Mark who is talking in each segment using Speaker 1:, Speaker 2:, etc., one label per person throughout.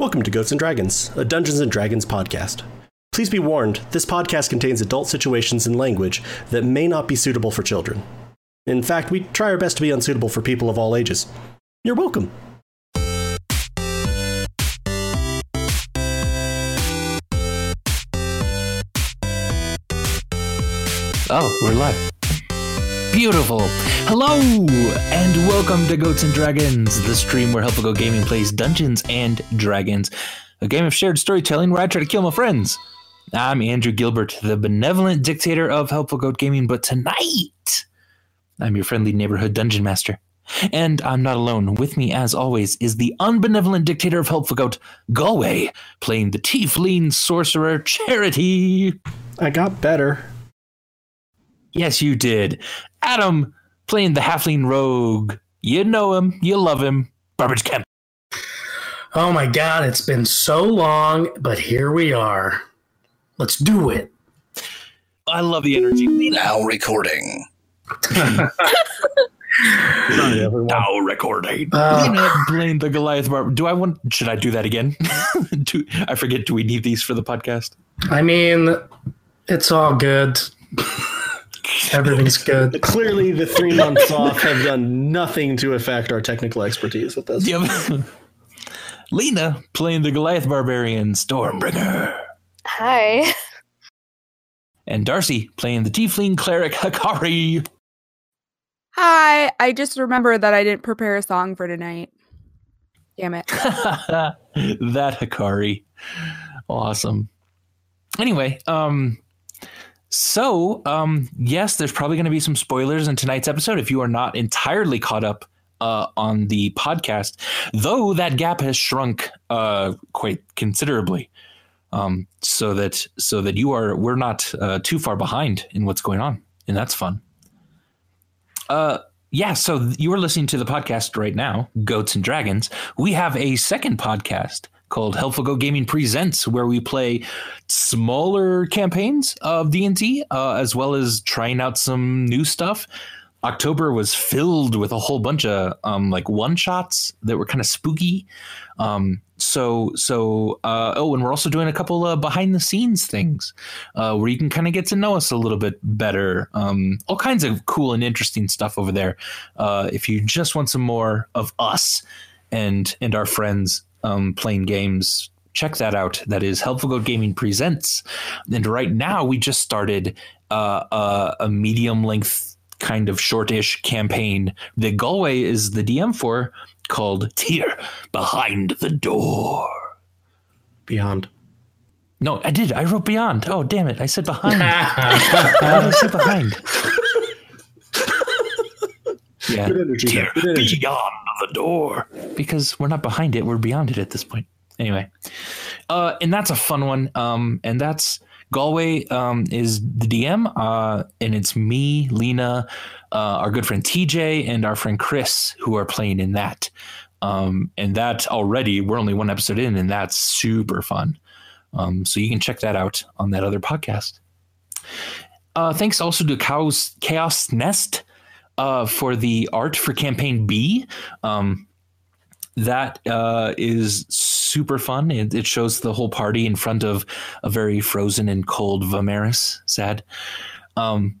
Speaker 1: Welcome to Goats and Dragons, a Dungeons and Dragons podcast. Please be warned, this podcast contains adult situations and language that may not be suitable for children. In fact, we try our best to be unsuitable for people of all ages. You're welcome.
Speaker 2: Oh, we're live. Beautiful. Hello, and welcome to Goats and Dragons, the stream where Helpful Goat Gaming plays Dungeons and Dragons, a game of shared storytelling where I try to kill my friends. I'm Andrew Gilbert, the benevolent dictator of Helpful Goat Gaming, but tonight I'm your friendly neighborhood dungeon master. And I'm not alone. With me, as always, is the unbenevolent dictator of Helpful Goat, Galway, playing the Tiefling sorcerer Charity.
Speaker 1: I got better.
Speaker 2: Yes, you did. Adam playing the halfling rogue. You know him, you love him. Burbage Kemp.
Speaker 3: Oh my god, it's been so long, but here we are. Let's do it.
Speaker 2: I love the energy.
Speaker 4: Now recording.
Speaker 1: Sorry, everyone.
Speaker 2: Now recording.
Speaker 3: Uh,
Speaker 2: Lena playing the Goliath Barb. Do I want? Should I do that again? do, I forget. Do we need these for the podcast?
Speaker 3: I mean, it's all good. Everything's good.
Speaker 1: Clearly, the three months off have done nothing to affect our technical expertise with this.
Speaker 2: Yep. Lena playing the Goliath Barbarian Stormbringer.
Speaker 5: Hi.
Speaker 2: And Darcy playing the Tiefling Cleric Hakari.
Speaker 6: Hi, I just remember that I didn't prepare a song for tonight. Damn it.
Speaker 2: that Hikari. Awesome. Anyway, um so um yes, there's probably going to be some spoilers in tonight's episode if you are not entirely caught up uh on the podcast, though that gap has shrunk uh quite considerably. Um so that so that you are we're not uh too far behind in what's going on, and that's fun. Uh yeah, so you are listening to the podcast right now, Goats and Dragons. We have a second podcast called Helpful Goat Gaming Presents, where we play smaller campaigns of D and D, uh, as well as trying out some new stuff. October was filled with a whole bunch of um, like one shots that were kind of spooky. Um, so so uh, oh, and we're also doing a couple of behind the scenes things uh, where you can kind of get to know us a little bit better. Um, all kinds of cool and interesting stuff over there. Uh, if you just want some more of us and and our friends um, playing games, check that out. That is Helpful Goat Gaming Presents. And right now we just started uh, a, a medium length kind of shortish campaign that Galway is the DM for called Tear Behind the Door.
Speaker 1: Beyond.
Speaker 2: No, I did. I wrote beyond. Oh, damn it. I said behind. I say behind? yeah.
Speaker 1: Good energy.
Speaker 2: Tear
Speaker 1: Good energy.
Speaker 2: beyond the door. Because we're not behind it, we're beyond it at this point. Anyway. Uh, and that's a fun one. Um, and that's Galway um, is the DM, uh, and it's me, Lena, uh, our good friend TJ, and our friend Chris who are playing in that. Um, and that already, we're only one episode in, and that's super fun. Um, so you can check that out on that other podcast. Uh, thanks also to Chaos, Chaos Nest uh, for the art for campaign B. Um, that uh, is super fun. It, it shows the whole party in front of a very frozen and cold Vimeris. Sad. Um,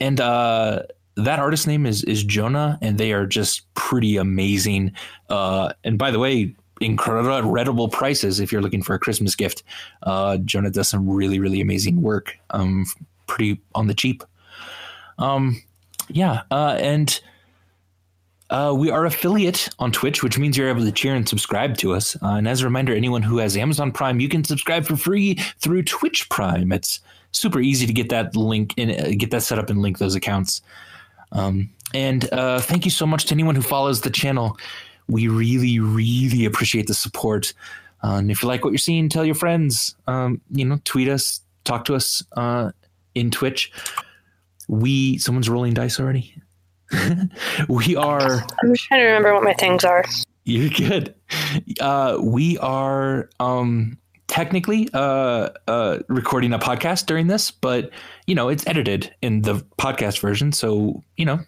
Speaker 2: and uh, that artist name is is Jonah, and they are just pretty amazing. Uh, and by the way, incredible prices if you're looking for a Christmas gift. Uh, Jonah does some really really amazing work. Um, pretty on the cheap. Um, yeah, uh, and uh, we are affiliate on Twitch, which means you're able to cheer and subscribe to us. Uh, and as a reminder, anyone who has Amazon Prime, you can subscribe for free through Twitch Prime. It's super easy to get that link and uh, get that set up and link those accounts. Um, and uh, thank you so much to anyone who follows the channel. We really, really appreciate the support. Uh, and if you like what you're seeing, tell your friends. Um, you know, tweet us, talk to us in Twitch. We someone's rolling dice already. we are
Speaker 5: I'm trying to remember what my things are.
Speaker 2: you're good. Uh, we are um, technically uh, uh, recording a podcast during this, but you know it's edited in the podcast version, so you know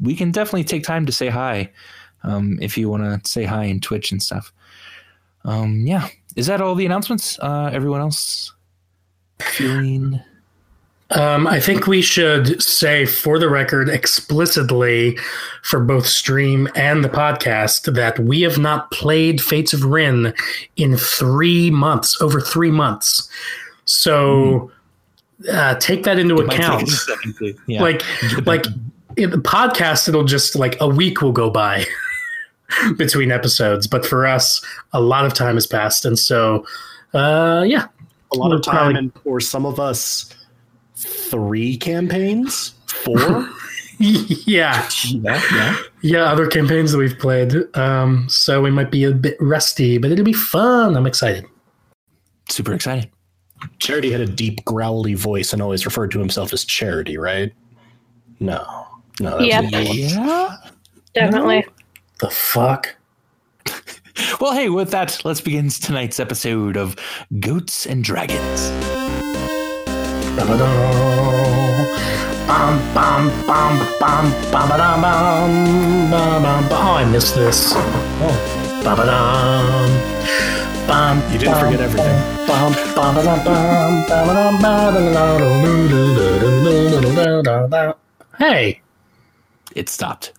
Speaker 2: we can definitely take time to say hi um, if you want to say hi in Twitch and stuff. Um, yeah. Is that all the announcements? Uh, everyone else feeling
Speaker 3: Um, I think we should say for the record explicitly for both stream and the podcast that we have not played Fates of Rin in three months, over three months. So uh, take that into
Speaker 2: It might take
Speaker 3: account.
Speaker 2: a second yeah.
Speaker 3: Like, like in the podcast, it'll just like a week will go by between episodes, but for us, a lot of time has passed, and so uh, yeah,
Speaker 1: A lot
Speaker 3: We'll
Speaker 1: of time,
Speaker 3: probably-
Speaker 1: and for some of us, three campaigns, four.
Speaker 3: yeah.
Speaker 2: yeah, yeah.
Speaker 3: Yeah, other campaigns that we've played. Um, so we might be a bit rusty, but it'll be fun. I'm excited.
Speaker 2: Super excited.
Speaker 1: Charity had a deep, growly voice and always referred to himself as Charity, right? No, no. That's
Speaker 5: Yep.
Speaker 1: a.
Speaker 2: Yeah.
Speaker 5: Definitely.
Speaker 3: The fuck?
Speaker 2: Well, hey, with that, let's begin tonight's episode of Goats and Dragons.
Speaker 3: Oh, I missed this. Oh.
Speaker 1: You didn't forget everything.
Speaker 3: Hey.
Speaker 2: It stopped.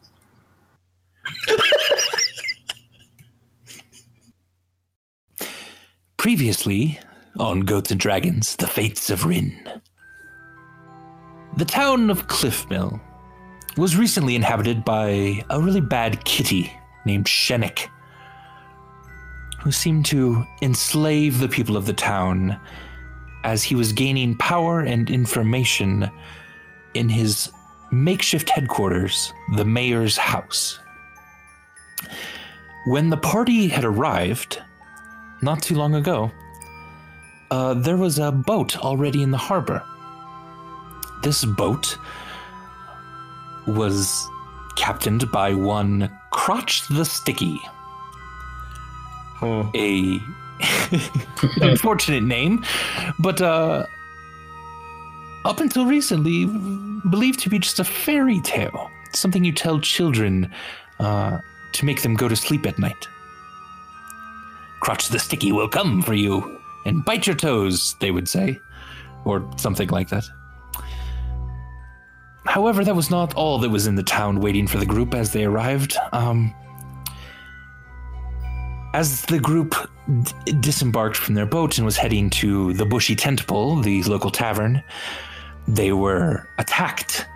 Speaker 2: Previously on Goats and Dragons, The Fates of Rin. The town of Cliffmill was recently inhabited by a really bad kitty named Shenik, who seemed to enslave the people of the town as he was gaining power and information in his makeshift headquarters, the mayor's house. When the party had arrived, not too long ago, uh, there was a boat already in the harbor. This boat was captained by one Crotch the Sticky,
Speaker 1: Hmm.
Speaker 2: a unfortunate name, but uh, up until recently believed to be just a fairy tale, something you tell children uh, to make them go to sleep at night. Crotch the Sticky will come for you and bite your toes, they would say, or something like that. However, that was not all that was in the town waiting for the group as they arrived. Um, as the group d- disembarked from their boat and was heading to the Bushy Tent Pole, the local tavern, they were attacked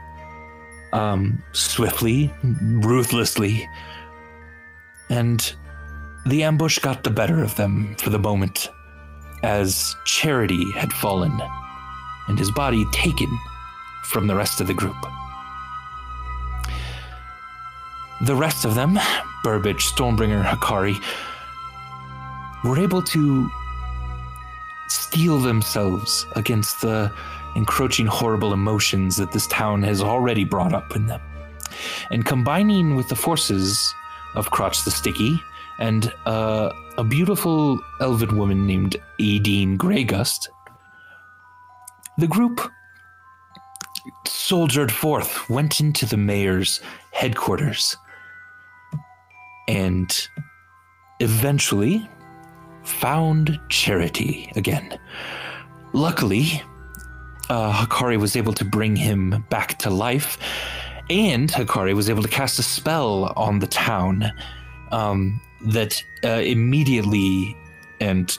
Speaker 2: um, swiftly, ruthlessly, and the ambush got the better of them for the moment as Charity had fallen and his body taken from the rest of the group. The rest of them, Burbage, Stormbringer, Hakari, were able to steel themselves against the encroaching horrible emotions that this town has already brought up in them. And combining with the forces of Crotch the Sticky and uh, a beautiful elven woman named Aideen Greygust, the group soldiered forth, went into the mayor's headquarters, and eventually found Charity again. Luckily, uh, Hakari was able to bring him back to life, and Hakari was able to cast a spell on the town um, that uh, immediately and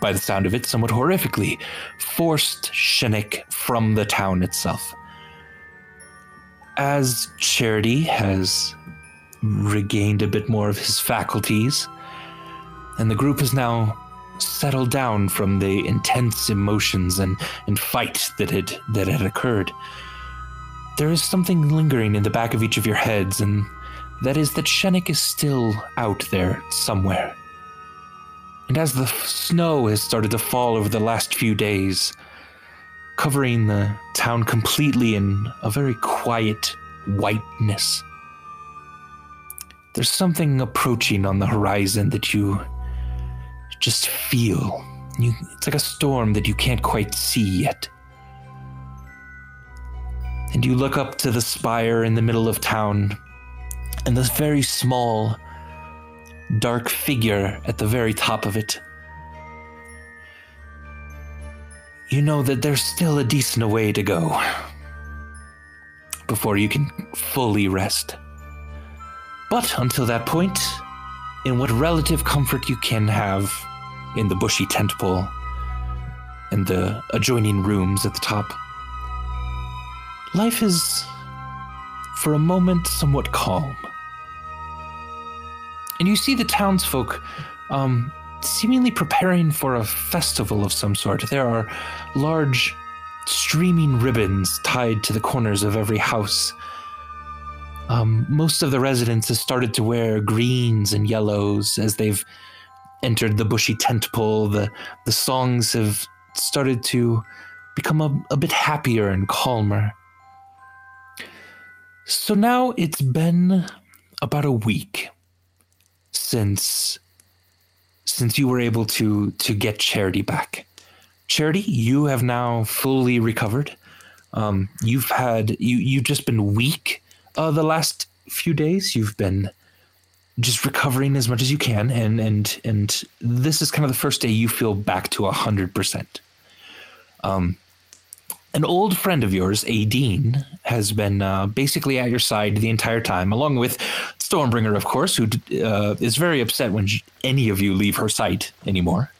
Speaker 2: by the sound of it, somewhat horrifically, forced Shenik from the town itself. As Charity has regained a bit more of his faculties, and the group has now settled down from the intense emotions and, and fight that had that had occurred. There is something lingering in the back of each of your heads, and that is that Shenik is still out there somewhere. And as the snow has started to fall over the last few days, covering the town completely in a very quiet whiteness, there's something approaching on the horizon that you just feel. You, it's like a storm that you can't quite see yet. And you look up to the spire in the middle of town, and this very small dark figure at the very top of it. You know that there's still a decent way to go before you can fully rest. But until that point, in what relative comfort you can have in the bushy tent pole and the adjoining rooms at the top, life is, for a moment, somewhat calm. And you see the townsfolk um, seemingly preparing for a festival of some sort. There are large streaming ribbons tied to the corners of every house. Um, most of the residents have started to wear greens and yellows as they've entered the bushy tent pole. The, the songs have started to become a, a bit happier and calmer. So now it's been about a week since since you were able to to get Charity back. Charity, you have now fully recovered. Um, you've had you you've just been weak uh, the last few days. You've been just recovering as much as you can, and and and this is kind of the first day you feel back to a hundred percent. Um, an old friend of yours, Adine, has been uh, basically at your side the entire time, along with Stormbringer, of course, who uh, is very upset when any of you leave her sight anymore.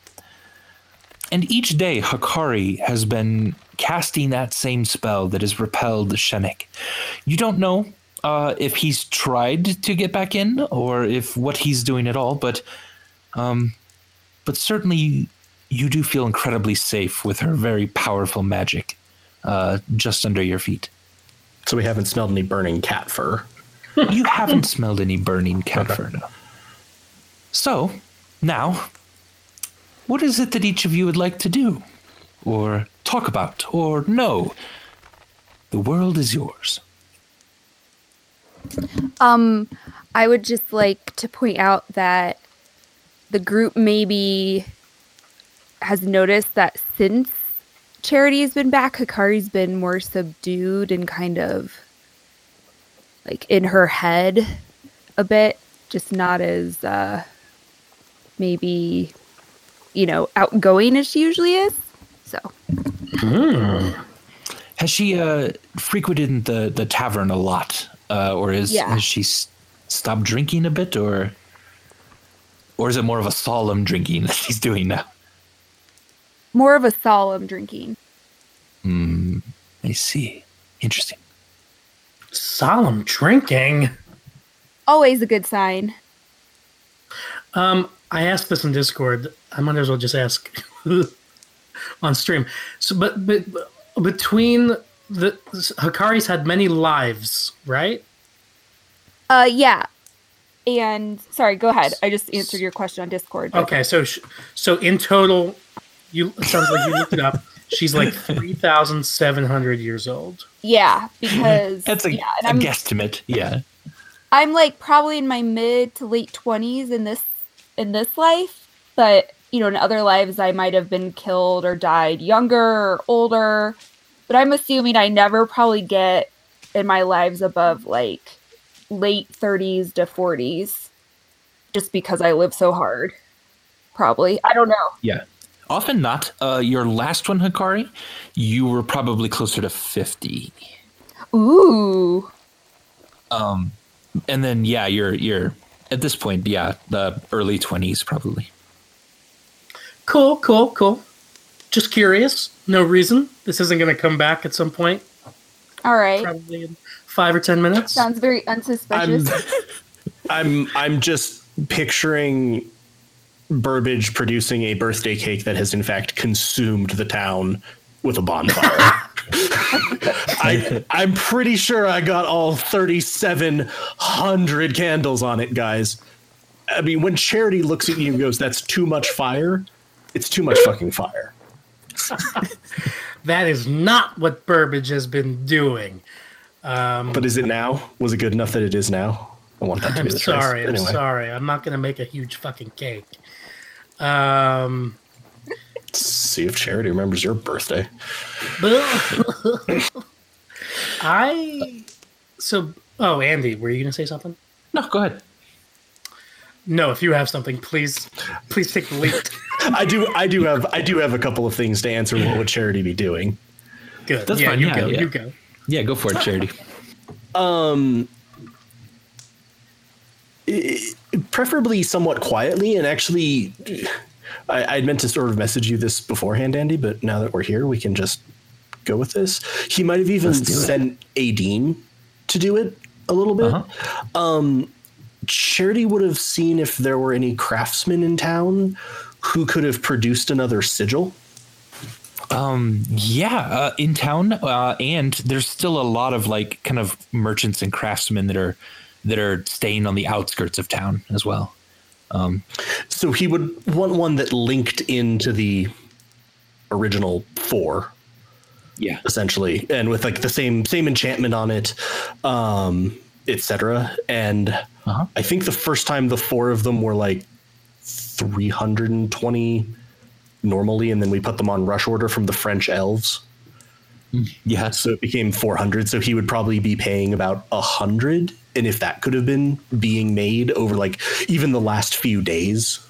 Speaker 2: And each day, Hakari has been casting that same spell that has repelled Shenik. You don't know uh, if he's tried to get back in or if what he's doing at all, but um, but certainly you do feel incredibly safe with her very powerful magic uh, just under your feet.
Speaker 1: So we haven't smelled any burning cat fur.
Speaker 2: you haven't smelled any burning cat fur, no. So, now, what is it that each of you would like to do? Or talk about? Or know? The world is yours.
Speaker 6: Um, I would just like to point out that the group maybe has noticed that since Charity has been back, Hikari's been more subdued and kind of like in her head a bit, just not as uh maybe you know, outgoing as she usually is. So
Speaker 2: Has she uh, frequented the, the tavern a lot? Uh, or is,
Speaker 6: Yeah.
Speaker 2: has she s- stopped drinking a bit? Or, or is it more of a solemn drinking that she's doing now?
Speaker 6: More of a solemn drinking.
Speaker 2: I see. Interesting.
Speaker 3: Solemn drinking.
Speaker 6: Always a good sign.
Speaker 3: Um, I asked this in Discord. I might as well just ask on stream. So, but, but but between the Hakari's had many lives, right?
Speaker 6: Uh yeah. And sorry, go ahead. I just answered your question on Discord. but-
Speaker 3: Okay, so sh- so in total, you it sounds like you looked it up. She's like three thousand seven hundred years old.
Speaker 6: Yeah, because
Speaker 2: That's a,
Speaker 6: yeah,
Speaker 2: a
Speaker 6: and I'm
Speaker 2: guesstimate. Yeah.
Speaker 6: I'm like probably in my mid to late twenties in this in this life, but you know, in other lives I might have been killed or died younger or older. But I'm assuming I never probably get in my lives above like late thirties to forties, just because I live so hard. Probably, I don't know.
Speaker 2: Yeah. Often not. Uh, your last one, Hikari, you were probably closer to 50.
Speaker 6: Ooh,
Speaker 2: Um, and then, yeah, you're, you're at this point, yeah, the early 20s probably.
Speaker 3: Cool, cool, cool. Just curious. No reason. This isn't going to come back at some point.
Speaker 6: all right.
Speaker 3: Probably in five or ten minutes.
Speaker 6: Sounds very unsuspicious.
Speaker 1: I'm I'm just picturing Burbage producing a birthday cake that has in fact consumed the town with a bonfire. I I'm pretty sure I got all 3700 candles on it, guys. I mean, when Charity looks at you and goes, "That's too much fire," it's too much fucking fire.
Speaker 3: That is not what Burbage has been doing. Um,
Speaker 1: But is it now? Was it good enough that it is now? I want that to
Speaker 3: I'm
Speaker 1: be the
Speaker 3: sorry.
Speaker 1: choice.
Speaker 3: I'm
Speaker 1: Anyway,
Speaker 3: sorry. I'm not going to make a huge fucking cake. Um,
Speaker 1: let's see if Charity remembers your birthday.
Speaker 3: I so oh Andy, were you going to say something?
Speaker 2: No, go ahead.
Speaker 3: No, if you have something, please, please take the lead.
Speaker 1: I do. I do have. I do have a couple of things to answer. What would charity be doing?
Speaker 3: Good.
Speaker 2: That's
Speaker 3: yeah,
Speaker 2: fine,
Speaker 3: You
Speaker 2: yeah,
Speaker 3: go.
Speaker 2: yeah.
Speaker 3: You go.
Speaker 2: Yeah, go for it, Charity.
Speaker 1: preferably somewhat quietly and actually I, I meant to sort of message you this beforehand andy but now that we're here we can just go with this he might have even
Speaker 2: Let's do it.
Speaker 1: sent adine to do it a little bit
Speaker 2: Uh-huh.
Speaker 1: charity would have seen if there were any craftsmen in town who could have produced another sigil
Speaker 2: Yeah, uh, in town, uh, and there's still a lot of like kind of merchants and craftsmen that are that are staying on the outskirts of town as well.
Speaker 1: so he would want one that linked into the original four
Speaker 2: Yeah,
Speaker 1: essentially and with like the same same enchantment on it um etc and
Speaker 2: Uh-huh.
Speaker 1: i think the first time the four of them were like 320 normally and then we put them on rush order from the french elves
Speaker 2: yeah.
Speaker 1: so it became 400 so he would probably be paying about a hundred and if that could have been being made over like even the last few days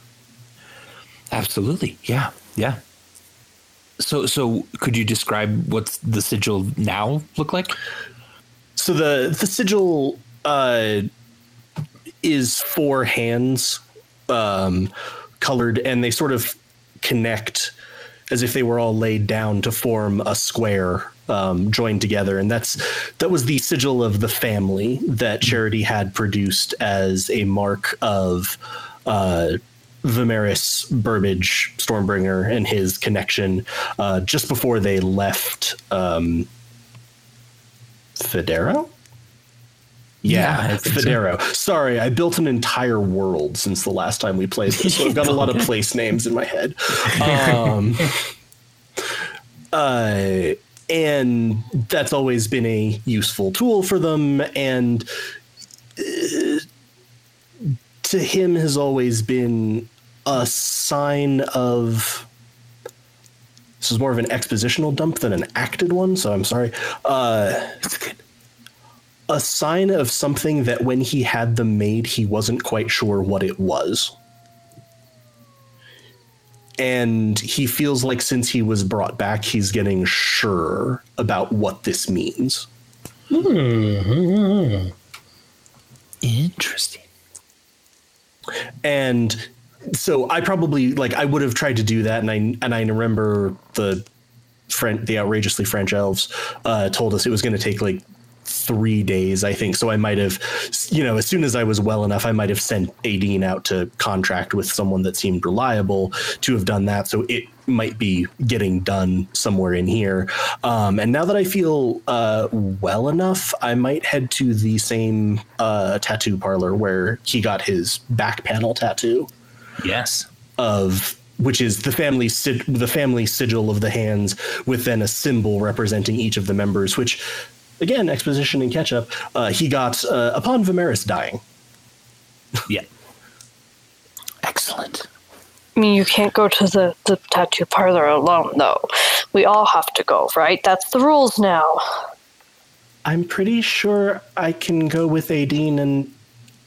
Speaker 2: Absolutely. Yeah. Yeah. So so could you describe what's the sigil now look like?
Speaker 1: So the the sigil uh, is four hands um, colored, and they sort of connect as if they were all laid down to form a square um, joined together, and that's that was the sigil of the family that Charity had produced as a mark of. Uh, Vimeris Burbage Stormbringer and his connection uh, just before they left um, Federo? Yeah,
Speaker 2: Yeah, think so.
Speaker 1: Sorry, I built an entire world since the last time we played this, so I've got a lot of place names in my head. Um, uh, and that's always been a useful tool for them, and uh, to him has always been a sign of. This is more of an expositional dump than an acted one, so I'm sorry. Uh, a sign of something that when he had them made, he wasn't quite sure what it was. And he feels like since he was brought back, he's getting sure about what this means. Hmm.
Speaker 2: Interesting.
Speaker 1: and so I probably like I would have tried to do that, and I and I remember the friend, the outrageously French elves uh, told us it was going to take like three days, I think. So I might have, you know, as soon as I was well enough, I might have sent Adine out to contract with someone that seemed reliable to have done that. So it might be getting done somewhere in here. Um, and now that I feel uh, well enough, I might head to the same uh, tattoo parlor where he got his back panel tattoo
Speaker 2: Yes.
Speaker 1: of which is the family sig- the family sigil of the hands with then a symbol representing each of the members which again exposition and catch up uh, he got uh, upon Vimeris dying
Speaker 2: Yeah. Excellent.
Speaker 5: I mean, you can't go to the, the tattoo parlor alone, though. We all have to go, right? That's the rules now.
Speaker 1: i'm pretty sure i can go with Adine and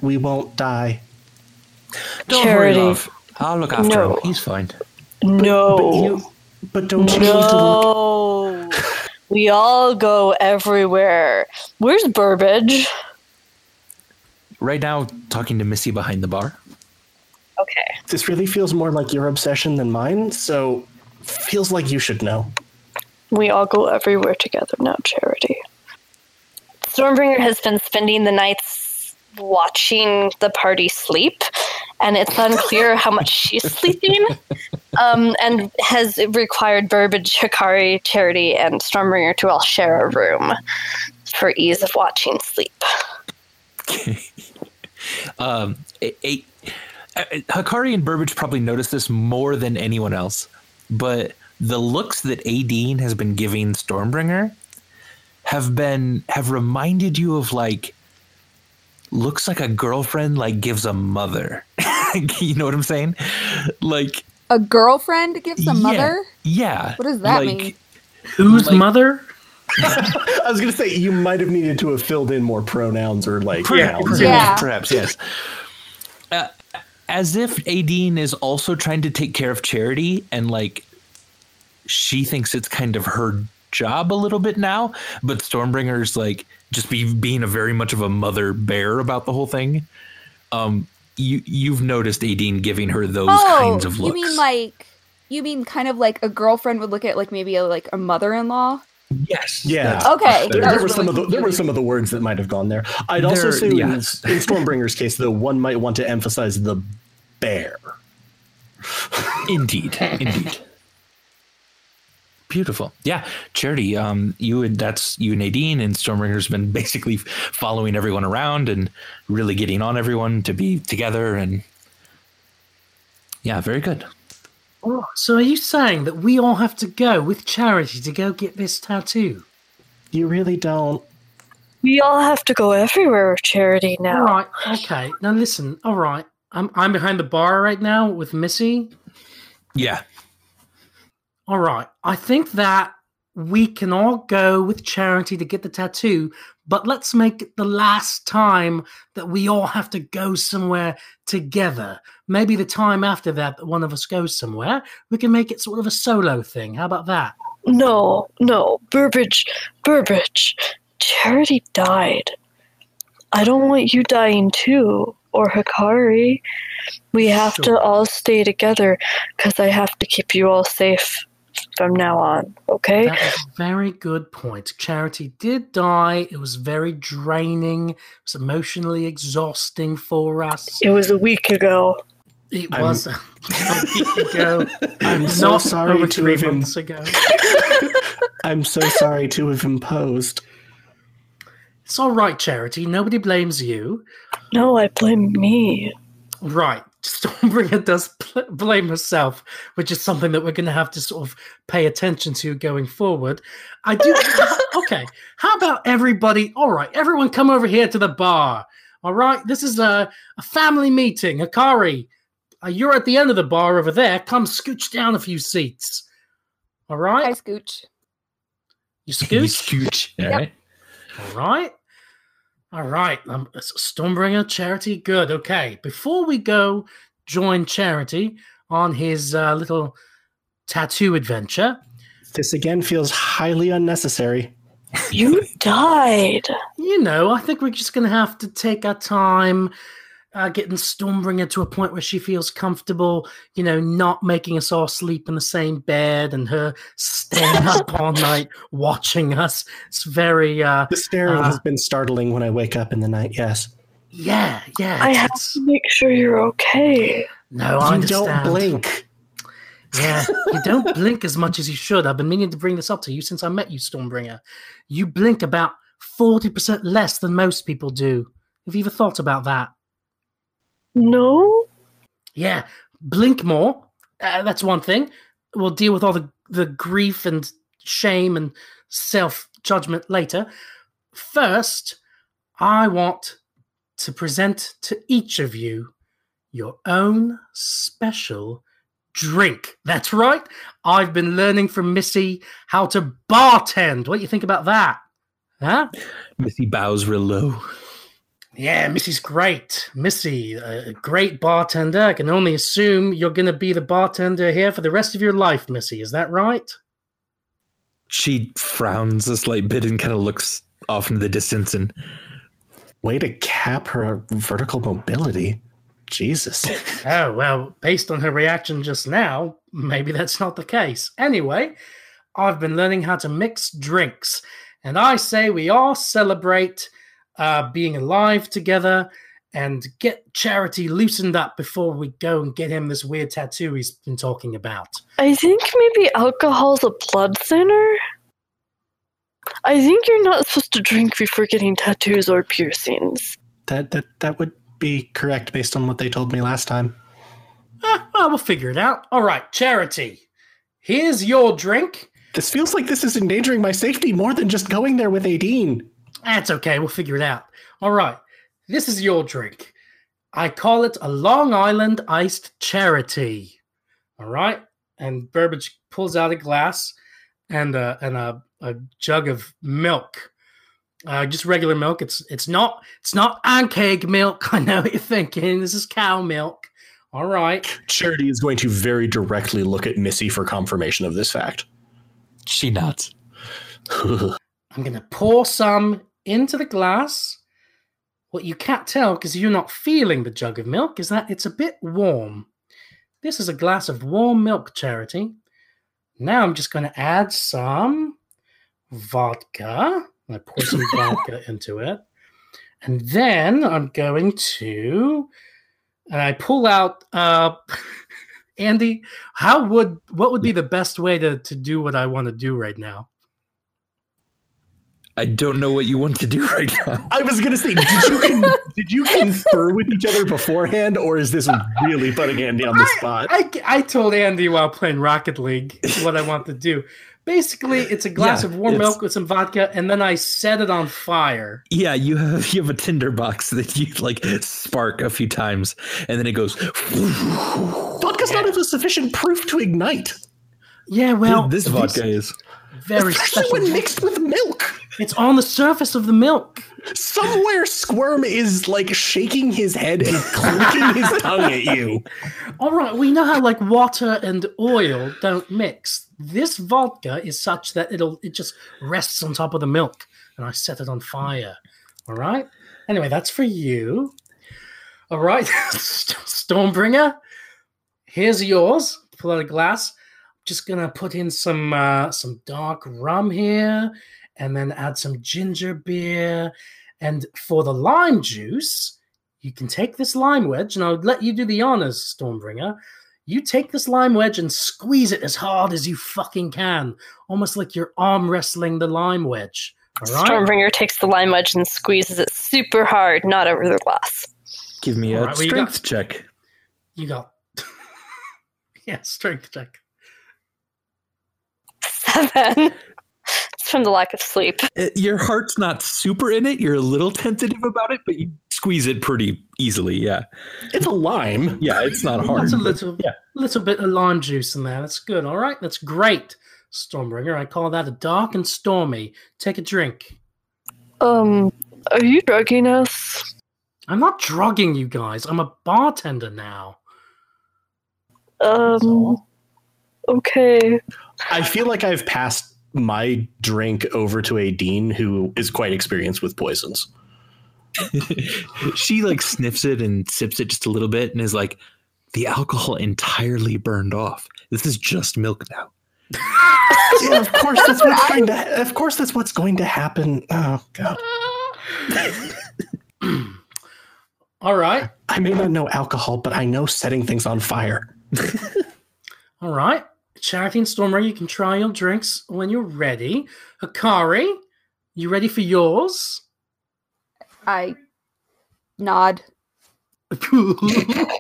Speaker 1: we won't die
Speaker 2: Don't
Speaker 5: Charity.
Speaker 2: worry, love. I'll look after
Speaker 5: No.
Speaker 2: him. He's fine.
Speaker 5: No.
Speaker 1: but you but don't you need to look
Speaker 5: no. we all go everywhere. Where's Burbage?
Speaker 2: Right now, talking to Missy behind the bar.
Speaker 5: Okay.
Speaker 1: this really feels more like your obsession than mine so feels like you should know
Speaker 5: We all go everywhere together now, Charity. Stormbringer has been spending the nights watching the party sleep, and it's unclear how much she's sleeping, um, and has required Burbage, Hikari, Charity, and Stormbringer to all share a room for ease of watching sleep.
Speaker 2: Um, a, a, a- Hikari and Burbage probably noticed this more than anyone else, but the looks that Adine has been giving Stormbringer have been have reminded you of like looks like a girlfriend like gives a mother. you know what I'm saying? Like
Speaker 6: A girlfriend gives a
Speaker 2: yeah,
Speaker 6: mother?
Speaker 2: Yeah.
Speaker 6: What does that
Speaker 2: like,
Speaker 6: mean?
Speaker 3: Whose
Speaker 2: Like-
Speaker 3: mother?
Speaker 1: I was gonna say you might have needed to have filled in more pronouns or like
Speaker 3: Yeah,
Speaker 1: nouns.
Speaker 6: Yeah.
Speaker 2: Perhaps yes. Uh, as if Adine is also trying to take care of Charity and like she thinks it's kind of her job a little bit now, but Stormbringer's like just be being a very much of a mother bear about the whole thing. Um you you've noticed Adine giving her those
Speaker 6: oh,
Speaker 2: kinds of looks.
Speaker 6: you mean like you mean kind of like a girlfriend would look at like maybe a, like a mother-in-law?
Speaker 2: yes.
Speaker 1: Yeah.
Speaker 2: that's-
Speaker 6: Okay,
Speaker 1: There, there were
Speaker 6: was
Speaker 1: some of the there were some of the words that might have gone there. I'd also
Speaker 2: There-
Speaker 1: say in, in. Stormbringer's case, though, one might want to emphasize the bear.
Speaker 2: Indeed, indeed. Beautiful. Yeah, Charity. Um, you and that's you and Nadine and Stormbringer's been basically following everyone around and really getting on everyone to be together and yeah, very good.
Speaker 3: Oh, so are you saying that we all have to go with charity to go get this tattoo?
Speaker 1: You really don't.
Speaker 5: We all have to go everywhere with charity now.
Speaker 3: All right, okay. Now listen, all right. I'm I'm behind the bar right now with Missy.
Speaker 2: Yeah,
Speaker 3: All right. I think that we can all go with charity to get the tattoo, but let's make it the last time that we all have to go somewhere together. Maybe the time after that, that one of us goes somewhere, we can make it sort of a solo thing. How about that?
Speaker 5: No, no, Burbage, Burbage. Charity died. I don't want you dying too, or Hikari. We have
Speaker 3: Sure.
Speaker 5: to all stay together because I have to keep you all safe from now on, okay?
Speaker 3: That is a very good point. Charity did die. It was very draining. It was emotionally exhausting for us.
Speaker 5: It was a week ago.
Speaker 3: It
Speaker 1: I'm-
Speaker 3: was a week ago.
Speaker 1: I'm so
Speaker 3: Not
Speaker 1: sorry
Speaker 3: over
Speaker 1: to
Speaker 3: three
Speaker 1: have im-
Speaker 3: months ago.
Speaker 1: I'm so sorry to have imposed.
Speaker 3: It's all right, Charity. Nobody blames you.
Speaker 5: No, I blame me.
Speaker 3: Right. Stormbringer does pl- blame herself, which is something that we're going to have to sort of pay attention to going forward. I do. okay. How about everybody? All right. Everyone come over here to the bar. All right. This is a, a family meeting. Akari, uh, you're at the end of the bar over there. Come scooch down a few seats. All right.
Speaker 6: Hi, Scooch.
Speaker 3: You
Speaker 2: You
Speaker 3: scooch.
Speaker 2: scooch. All
Speaker 6: Yep.
Speaker 2: right.
Speaker 3: All right. All right. Um, Stormbringer, Charity, good. Okay. Before we go join Charity on his uh, little tattoo adventure,
Speaker 1: This again feels highly unnecessary.
Speaker 5: You died.
Speaker 3: you know, I think we're just going to have to take our time uh, getting Stormbringer to a point where she feels comfortable, you know, not making us all sleep in the same bed and her staying up all night watching us. It's very, uh,
Speaker 1: The staring
Speaker 3: Uh,
Speaker 1: has been startling when I wake up in the night. Yes.
Speaker 3: yeah, yeah.
Speaker 5: I have to make sure you're okay.
Speaker 3: no, I
Speaker 1: you don't blink.
Speaker 3: Yeah, you don't blink as much as you should. I've been meaning to bring this up to you since I met you, Stormbringer. You blink about 40% less than most people do. Have you ever thought about that?
Speaker 5: No?
Speaker 3: Yeah, blink more. Uh, that's one thing. We'll deal with all the, the grief and shame and self judgment later. First, I want to present to each of you your own special drink. That's right. I've been learning from Missy how to bartend. What do you think about that? Huh?
Speaker 2: Missy bows real low.
Speaker 3: Yeah, Missy's great. Missy, a great bartender. I can only assume you're going to be the bartender here for the rest of your life, Missy. Is that right?
Speaker 2: She frowns a slight bit and kind of looks off into the distance and
Speaker 1: Way to cap her vertical mobility. Jesus.
Speaker 3: Oh, well, based on her reaction just now, maybe that's not the case. Anyway, I've been learning how to mix drinks, and I say we all celebrate uh, being alive together and get Charity loosened up before we go and get him this weird tattoo he's been talking about.
Speaker 5: I think maybe alcohol's a blood thinner. I think you're not supposed to drink before getting tattoos or piercings.
Speaker 1: That that that would be correct based on what they told me last time.
Speaker 3: Ah, well, we'll figure it out. All right, Charity, here's your drink.
Speaker 1: This feels like this is endangering my safety more than just going there with Adine.
Speaker 3: That's okay. We'll figure it out. All right. This is your drink. I call it a Long Island iced charity. All right. And Burbage pulls out a glass and a, and a, a jug of milk. Uh, just regular milk. It's it's not it's not pancake milk. I know what you're thinking. This is cow milk. All right.
Speaker 1: Charity is going to very directly look at Missy for confirmation of this fact.
Speaker 2: She nods.
Speaker 3: I'm going to pour some into the glass. What you can't tell because you're not feeling the jug of milk is that it's a bit warm. This is a glass of warm milk, Charity. Now I'm just going to add some vodka. I pour some vodka into it. And then I'm going to and I pull out uh Andy, how would what would be the best way to to do what I want to do right now?
Speaker 2: I don't know what you want to do right now.
Speaker 1: I was gonna say, did you con- did you confer with each other beforehand, or is this really putting Andy on the spot?
Speaker 3: I, I told Andy while playing Rocket League what I want to do. Basically, it's a glass
Speaker 2: Yeah,
Speaker 3: of warm milk with some vodka, and then I set it on fire.
Speaker 2: Yeah, you have you have a tinder box that you like spark a few times, and then it goes.
Speaker 1: Vodka's not of sufficient proof to ignite,
Speaker 3: Yeah, well,
Speaker 2: this
Speaker 3: these-
Speaker 2: vodka is.
Speaker 3: very
Speaker 1: especially
Speaker 3: special.
Speaker 1: when mixed with milk.
Speaker 3: It's on the surface of the milk.
Speaker 1: Somewhere, Squirm is like shaking his head and clicking his tongue at you.
Speaker 3: All right, we know how like water and oil don't mix. This vodka is such that it'll it just rests on top of the milk, and I set it on fire. All right. Anyway, that's for you. All right, Stormbringer. Here's yours. Pull out a glass. Just gonna put in some uh, some dark rum here, and then add some ginger beer. And for the lime juice, you can take this lime wedge, and I'll let you do the honors, Stormbringer. You take this lime wedge and squeeze it as hard as you fucking can, almost like you're arm wrestling the lime wedge. All right.
Speaker 5: Stormbringer takes the lime wedge and squeezes it super hard, not over the glass.
Speaker 2: Give me a
Speaker 3: Alright, well, you
Speaker 2: strength
Speaker 3: got-
Speaker 2: check.
Speaker 3: You got. yeah, strength check.
Speaker 5: Seven. It's from the lack of sleep.
Speaker 2: Your heart's not super in it. You're a little tentative about it, but you squeeze it pretty easily. Yeah,
Speaker 1: It's a lime.
Speaker 2: yeah, it's not hard.
Speaker 3: That's a
Speaker 2: but-
Speaker 3: little,
Speaker 2: yeah.
Speaker 3: little bit of lime juice in there. That's good. All right, that's great, Stormbringer. I call that a dark and stormy. Take a drink.
Speaker 5: Um, are you drugging us?
Speaker 3: I'm not drugging you guys. I'm a bartender now.
Speaker 5: Um, okay.
Speaker 1: I feel like I've passed my drink over to Adine who is quite experienced with poisons.
Speaker 2: she like sniffs it and sips it just a little bit and is like, the alcohol entirely burned off. This is just milk now.
Speaker 1: yeah, of course that's what's going to. Of course that's what's going to happen. Oh god,
Speaker 3: All right.
Speaker 1: I may not know alcohol, but I know setting things on fire.
Speaker 3: All right. Charity and you can try your drinks when you're ready. Hikari, you ready for yours?
Speaker 6: I nod.
Speaker 3: that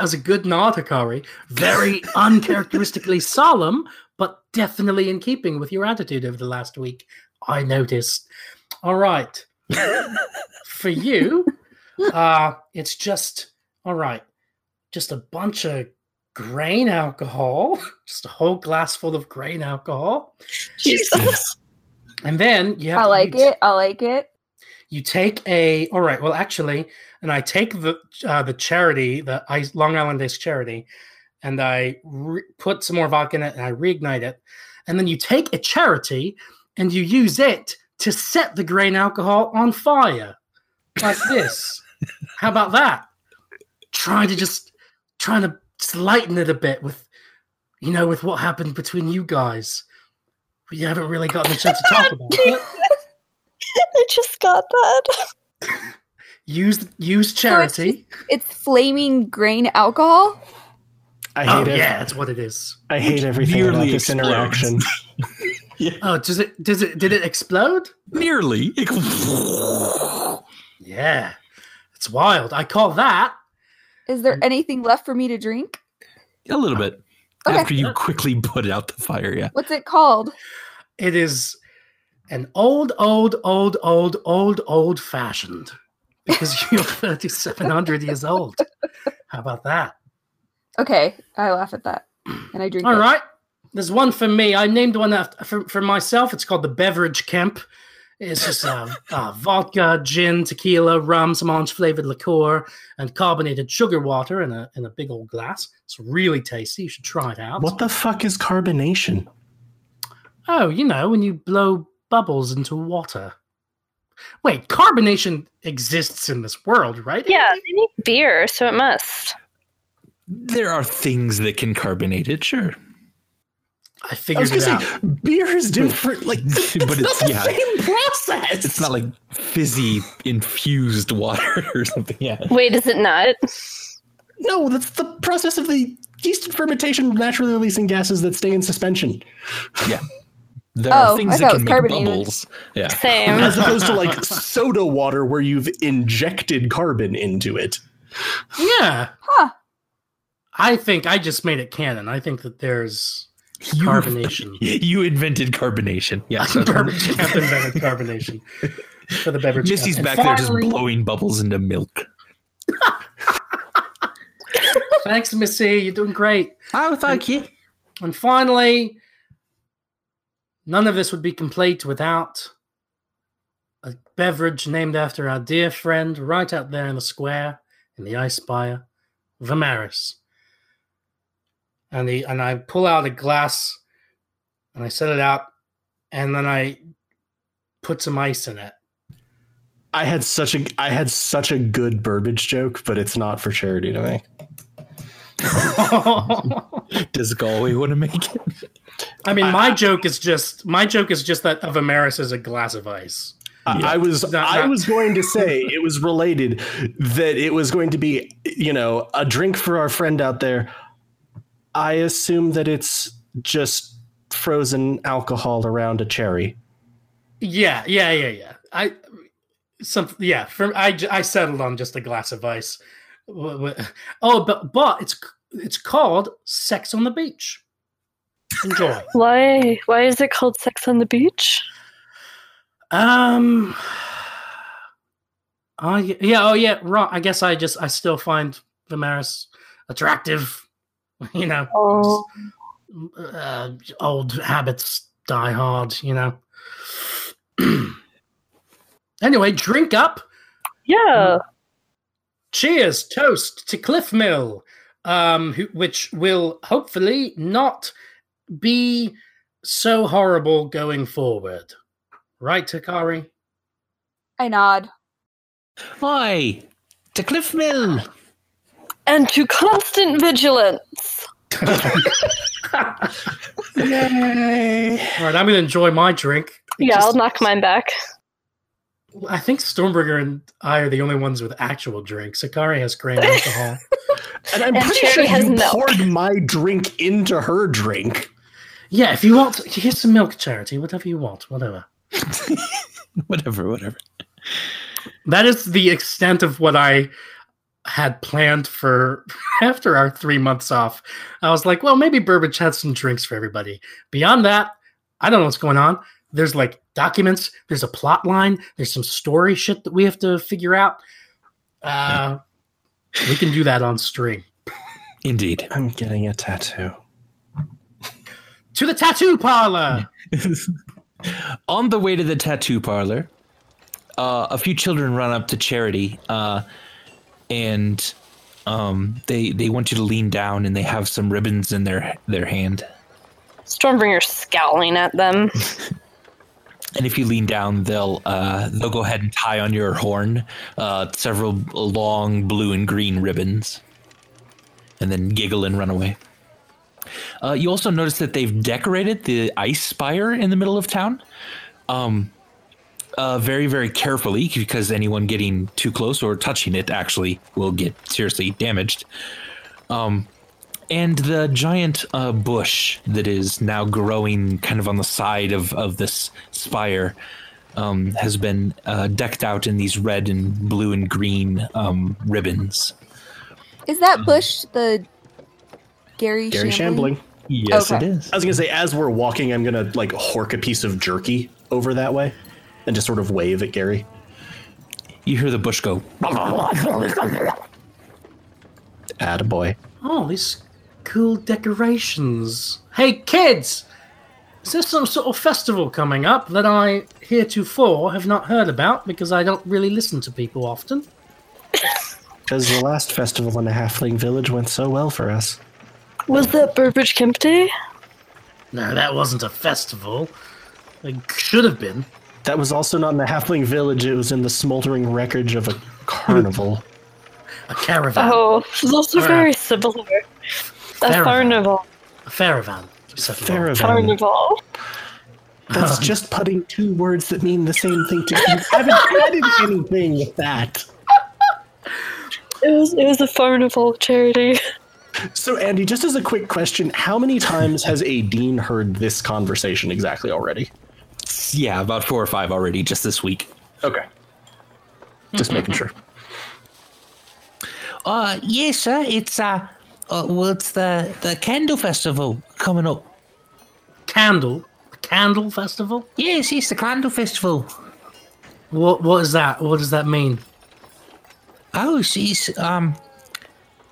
Speaker 3: was a good nod, Hikari. Very uncharacteristically solemn, but definitely in keeping with your attitude over the last week. I noticed. All right. For you, uh, it's just all right. Just a bunch of grain alcohol, just a whole glass full of grain alcohol,
Speaker 5: Jesus.
Speaker 3: and then you have
Speaker 6: I like
Speaker 3: you
Speaker 6: it. I like it.
Speaker 3: you take a all right well actually and i take the uh, the charity the ice, long island ice charity and i re- put some more vodka in it and i reignite it and then you take a charity and you use it to set the grain alcohol on fire like this how about that trying to just trying to just lighten it a bit with you know with what happened between you guys but you haven't really gotten a chance to talk about it
Speaker 5: I just got that.
Speaker 3: use use charity
Speaker 6: It's flaming grain alcohol.
Speaker 1: I
Speaker 3: Oh
Speaker 1: hate it.
Speaker 3: yeah, that's what it is.
Speaker 1: I hate everything about this
Speaker 2: explodes.
Speaker 1: interaction.
Speaker 3: Oh, does it? Does it? Did it explode?
Speaker 2: Nearly.
Speaker 3: Yeah, it's wild. I call that.
Speaker 6: Is there mm. anything left for me to drink?
Speaker 2: a little bit.
Speaker 6: Okay.
Speaker 2: After you quickly put out the fire, yeah.
Speaker 6: What's it called?
Speaker 3: It is an old, old, old, old, old, old fashioned because you're 3,700 years old. How about that?
Speaker 6: Okay, I laugh at that and I drink
Speaker 3: All
Speaker 6: it.
Speaker 3: right. There's one for me. I named one after, for, for myself. It's called the Beverage Kemp. It's just uh, uh, vodka, gin, tequila, rum, some orange flavored liqueur, and carbonated sugar water in a in a big old glass. It's really tasty. You should try it out.
Speaker 1: What the fuck is carbonation?
Speaker 3: Oh, you know, when you blow bubbles into water. Wait, carbonation exists in this world, right?
Speaker 5: Yeah, they need beer, so it must.
Speaker 2: There are things that can carbonate it, sure.
Speaker 3: I
Speaker 1: I
Speaker 3: figured
Speaker 1: was
Speaker 3: it
Speaker 1: gonna
Speaker 3: out.
Speaker 1: say beer is different. Like,
Speaker 2: But it's-
Speaker 1: not the
Speaker 2: yeah.
Speaker 1: same process.
Speaker 2: It's not like fizzy infused water or something. Yeah.
Speaker 5: Wait, is it not?
Speaker 1: No, that's the process of the yeast and fermentation naturally releasing gases that stay in suspension,
Speaker 2: Yeah. There
Speaker 6: Oh,
Speaker 2: are things
Speaker 6: thought
Speaker 2: that can make
Speaker 6: carbonated.
Speaker 2: bubbles. Yeah.
Speaker 5: Same.
Speaker 1: as opposed to like soda water where you've injected carbon into it.
Speaker 3: Yeah.
Speaker 6: Huh.
Speaker 3: I think I just made it canon. I think that there's
Speaker 2: You-
Speaker 3: carbonation.
Speaker 2: You invented carbonation. Yeah. so-
Speaker 3: Beverage Camp invented carbonation for the beverage.
Speaker 2: Missy's
Speaker 3: Camp.
Speaker 2: back
Speaker 3: And
Speaker 2: there just blowing bubbles into milk.
Speaker 3: Thanks, Missy. You're doing great.
Speaker 2: Oh, thank you.
Speaker 3: And finally, none of this would be complete without a beverage named after our dear friend right out there in the square in the Ice Spire, Vimeris. And he and I pull out a glass and I set it out, and then I put some ice in it.
Speaker 1: I had such a I had such a good Burbage joke, but it's not for charity to me.
Speaker 2: Does Galway want to make it?
Speaker 3: I mean, my joke is just my joke is just that Vimeris is a glass of ice.
Speaker 1: I-
Speaker 2: Yeah.
Speaker 1: I was
Speaker 3: Not-
Speaker 1: I
Speaker 3: not-
Speaker 1: was going to say it was related that it was going to be you know a drink for our friend out there. I assume that it's just frozen alcohol around a cherry.
Speaker 3: Yeah, yeah, yeah, yeah. I some yeah. For I settled on just a glass of ice. Wh- wh- Oh, but but it's it's called Sex on the Beach. Enjoy.
Speaker 5: Why? Why is it called Sex on the Beach?
Speaker 3: um. Oh yeah, yeah, oh yeah. Wrong. I guess I just I still find Vimeris attractive. You know,
Speaker 5: Oh,
Speaker 3: uh, old habits die hard. You know. anyway, drink up.
Speaker 5: yeah.
Speaker 3: cheers toast to cliff mill um who, which will hopefully not be so horrible going forward right Hakari
Speaker 6: I nod.
Speaker 2: Hi, to Cliff Mill.
Speaker 5: And to constant vigilance.
Speaker 1: Yay!
Speaker 3: all right i'm gonna enjoy my drink
Speaker 5: Yeah,
Speaker 3: Just-
Speaker 5: I'll knock mine back.
Speaker 3: i think stormbringer and i are the only ones with actual drinks Hakari has grain alcohol
Speaker 1: And I'm
Speaker 5: And
Speaker 1: pretty
Speaker 5: Cherry
Speaker 1: sure
Speaker 5: has
Speaker 1: you
Speaker 5: milk.
Speaker 1: poured my drink into her drink.
Speaker 3: yeah if you want here's some milk charity whatever you want whatever
Speaker 2: whatever, whatever.
Speaker 3: that is the extent of what I had planned for after our three months off. I was like, well, maybe Burbage had some drinks for everybody. Beyond that, I don't know what's going on. There's like documents, there's a plot line, there's some story shit that we have to figure out. Uh, we can do that on stream.
Speaker 2: Indeed.
Speaker 1: I'm getting a tattoo.
Speaker 3: To the tattoo parlor.
Speaker 2: On the way to the tattoo parlor, uh, a few children run up to Charity, uh, and um, they they want you to lean down, and they have some ribbons in their their hand.
Speaker 5: Stormbringer scowling at them.
Speaker 2: And if you lean down, they'll uh, they'll go ahead and tie on your horn uh, several long blue and green ribbons, and then giggle and run away. Uh, you also notice that they've decorated the ice spire in the middle of town, um, uh, very very carefully because anyone getting too close or touching it actually will get seriously damaged. Um, and the giant uh, bush that is now growing kind of on the side of, of this spire um, has been uh, decked out in these red and blue and green um, ribbons.
Speaker 6: Is that Bush the Gary,
Speaker 1: Gary
Speaker 6: Shambling?
Speaker 1: Shambling.
Speaker 2: Yes,
Speaker 6: Okay.
Speaker 2: it is.
Speaker 1: I was gonna say, as we're walking, I'm gonna like hork a piece of jerky over that way, and just sort of wave at Gary.
Speaker 2: You hear the bush go.
Speaker 1: Attaboy.
Speaker 3: Oh, these cool decorations. Hey, kids! Is there some sort of festival coming up that I heretofore have not heard about because I don't really listen to people often?
Speaker 1: Because the last festival in the Halfling Village went so well for us.
Speaker 5: Was that Burbage Kemp Day?
Speaker 3: No, that wasn't a festival. It should have been.
Speaker 1: That was also not in the Halfling Village, it was in the smoldering wreckage of a carnival.
Speaker 3: A caravan.
Speaker 5: Oh, those are very similar. A carnival.
Speaker 3: A caravan. Said Laura.
Speaker 1: Caravan.
Speaker 5: Carnival.
Speaker 1: That's um. just putting two words that mean the same thing to you. haven't added anything with that.
Speaker 5: It was it was a carnival charity.
Speaker 1: So, Andy, just as a quick question, how many times has Adine heard this conversation exactly already?
Speaker 2: Yeah, about four or five already just this week.
Speaker 1: Okay. Just making sure.
Speaker 4: Uh, yes, sir. It's uh, uh well, it's the the candle festival coming up.
Speaker 3: Candle. A candle festival?
Speaker 4: Yes, yes, the candle festival.
Speaker 3: What what is that? What does that mean?
Speaker 4: Oh, it's, it's um,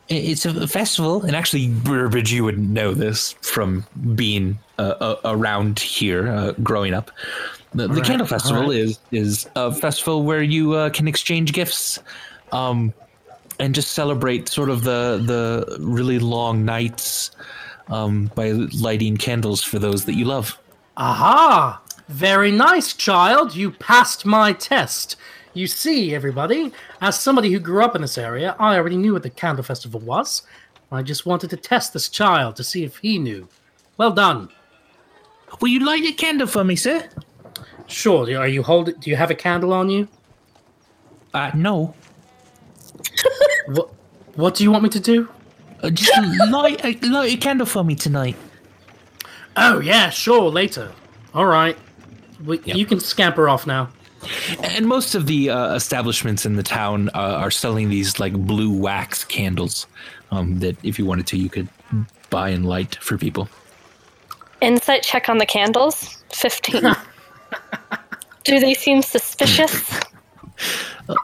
Speaker 4: it's a festival.
Speaker 2: And actually, Burbage, you would know this from being uh, uh, around here, uh, growing up. The, the
Speaker 3: Alright,
Speaker 2: Candle Festival
Speaker 3: alright.
Speaker 2: is is a festival where you uh, can exchange gifts, um, and just celebrate sort of the the really long nights um, by lighting candles for those that you love.
Speaker 3: Aha! Very nice, child. You passed my test. You see, everybody, as somebody who grew up in this area, I already knew what the Candle Festival was. I just wanted to test this child to see if he knew. Well done.
Speaker 4: Will you light a candle for me, sir?
Speaker 3: Sure. Are you holding? Do you have a candle on you?
Speaker 4: Uh, no.
Speaker 3: What? What do you want me to do?
Speaker 4: Uh, just light a, light a candle for me tonight.
Speaker 3: Oh yeah, sure. Later. All right. We, You can scamper off now.
Speaker 2: And most of the uh, establishments in the town uh, are selling these like blue wax candles um, that, if you wanted to, you could buy and light for people.
Speaker 5: Insight check on the candles. Fifteen. Do they seem suspicious?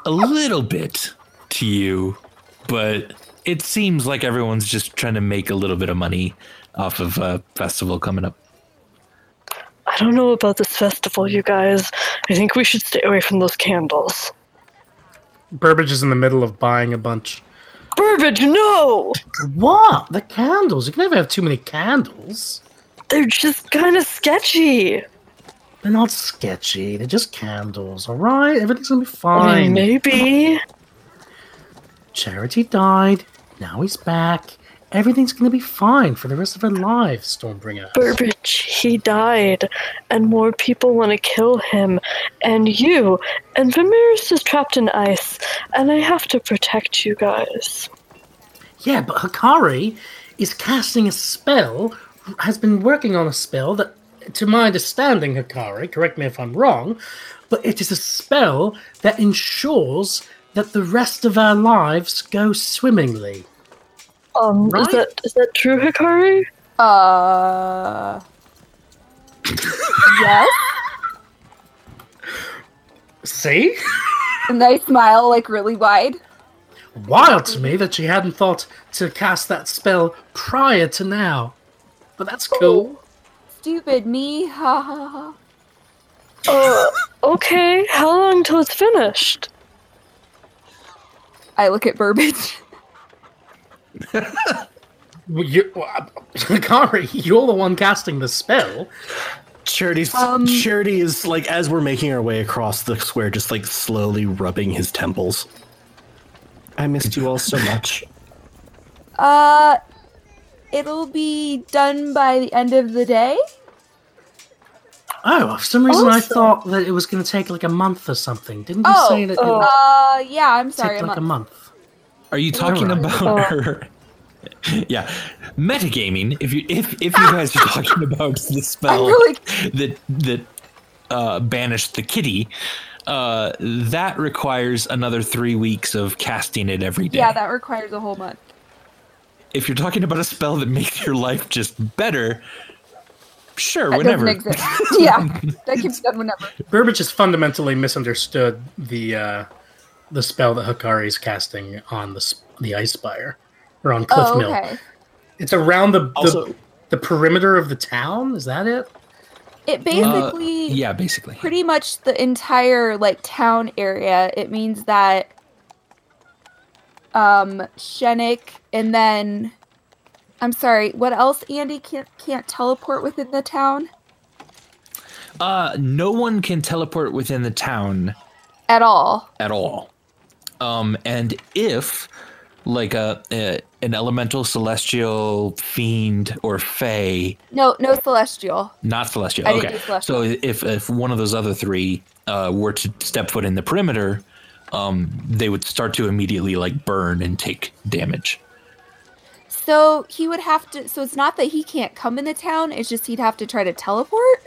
Speaker 2: A little bit to you, but it seems like everyone's just trying to make a little bit of money off of a festival coming up.
Speaker 5: I don't know about this festival, you guys. I think we should stay away from those candles.
Speaker 3: Burbage is in the middle of buying a bunch.
Speaker 5: Burbage, no!
Speaker 3: What? The candles? You can never have too many candles.
Speaker 5: They're just kind of sketchy.
Speaker 3: They're not sketchy. They're just candles. All right, everything's gonna be fine.
Speaker 5: maybe.
Speaker 3: Charity died. Now he's back. Everything's gonna be fine for the rest of our lives, Stormbringer.
Speaker 5: Burbage, he died, and more people want to kill him, and you, and Vimeris is trapped in ice, and I have to protect you guys.
Speaker 3: Yeah, but Hakari is casting a spell, has been working on a spell that, to my understanding, Hakari, correct me if I'm wrong, but it is a spell that ensures that the rest of our lives go swimmingly.
Speaker 5: Um,
Speaker 3: Right.
Speaker 5: is that is that true, Hakari?
Speaker 6: Uh. yes.
Speaker 3: See?
Speaker 6: And I smile like really wide.
Speaker 3: Wild to me that she hadn't thought to cast that spell prior to now. But that's cool.
Speaker 6: Stupid me. Ha ha ha.
Speaker 5: Uh, okay. How long till it's finished?
Speaker 6: I look at Burbage.
Speaker 3: Well, You, Hakari, you're the one casting the spell.
Speaker 1: Charity's
Speaker 6: Um,
Speaker 1: Charity is like as we're making our way across the square, just like slowly rubbing his temples. I missed you all so much.
Speaker 6: Uh, it'll be done by the end of the day.
Speaker 3: Oh, for some reason I thought that it was going to take like a month or something. Didn't you
Speaker 6: Oh,
Speaker 3: say that it would
Speaker 6: Uh, yeah. I'm sorry.
Speaker 3: take
Speaker 6: I'm
Speaker 3: like a month?
Speaker 2: Are you talking
Speaker 3: Alright.
Speaker 2: about her? yeah, metagaming. If you if if you guys are talking about the spell
Speaker 6: really-
Speaker 2: that that uh, banished the kitty, uh, that requires another three weeks of casting it every day.
Speaker 6: Yeah, that requires a whole month.
Speaker 2: If you're talking about a spell that makes your life just better, sure,
Speaker 6: That
Speaker 2: whenever.
Speaker 6: yeah, that can be done whenever.
Speaker 3: Burbage has fundamentally misunderstood the uh, the spell that Hakari is casting on the the ice spire or on Cliff
Speaker 6: Oh,
Speaker 3: Mill.
Speaker 6: okay.
Speaker 3: It's around the, the
Speaker 1: Also-
Speaker 3: the perimeter of the town. Is that it?
Speaker 6: It basically
Speaker 2: yeah, basically.
Speaker 6: pretty much the entire like town area. It means that um Shenik and then I'm sorry, what else Andy can't can't teleport within the town
Speaker 2: Uh, no one can teleport within the town
Speaker 6: at all.
Speaker 2: at all. Um, and if like a, a an elemental, celestial, fiend, or fey,
Speaker 6: No, no celestial.
Speaker 2: not celestial.
Speaker 6: I
Speaker 2: okay.
Speaker 6: celestial.
Speaker 2: So if if one of those other three uh, were to step foot in the perimeter, um, they would start to immediately like burn and take damage.
Speaker 6: So he would have to so it's not that he can't come in the town, it's just he'd have to try to teleport?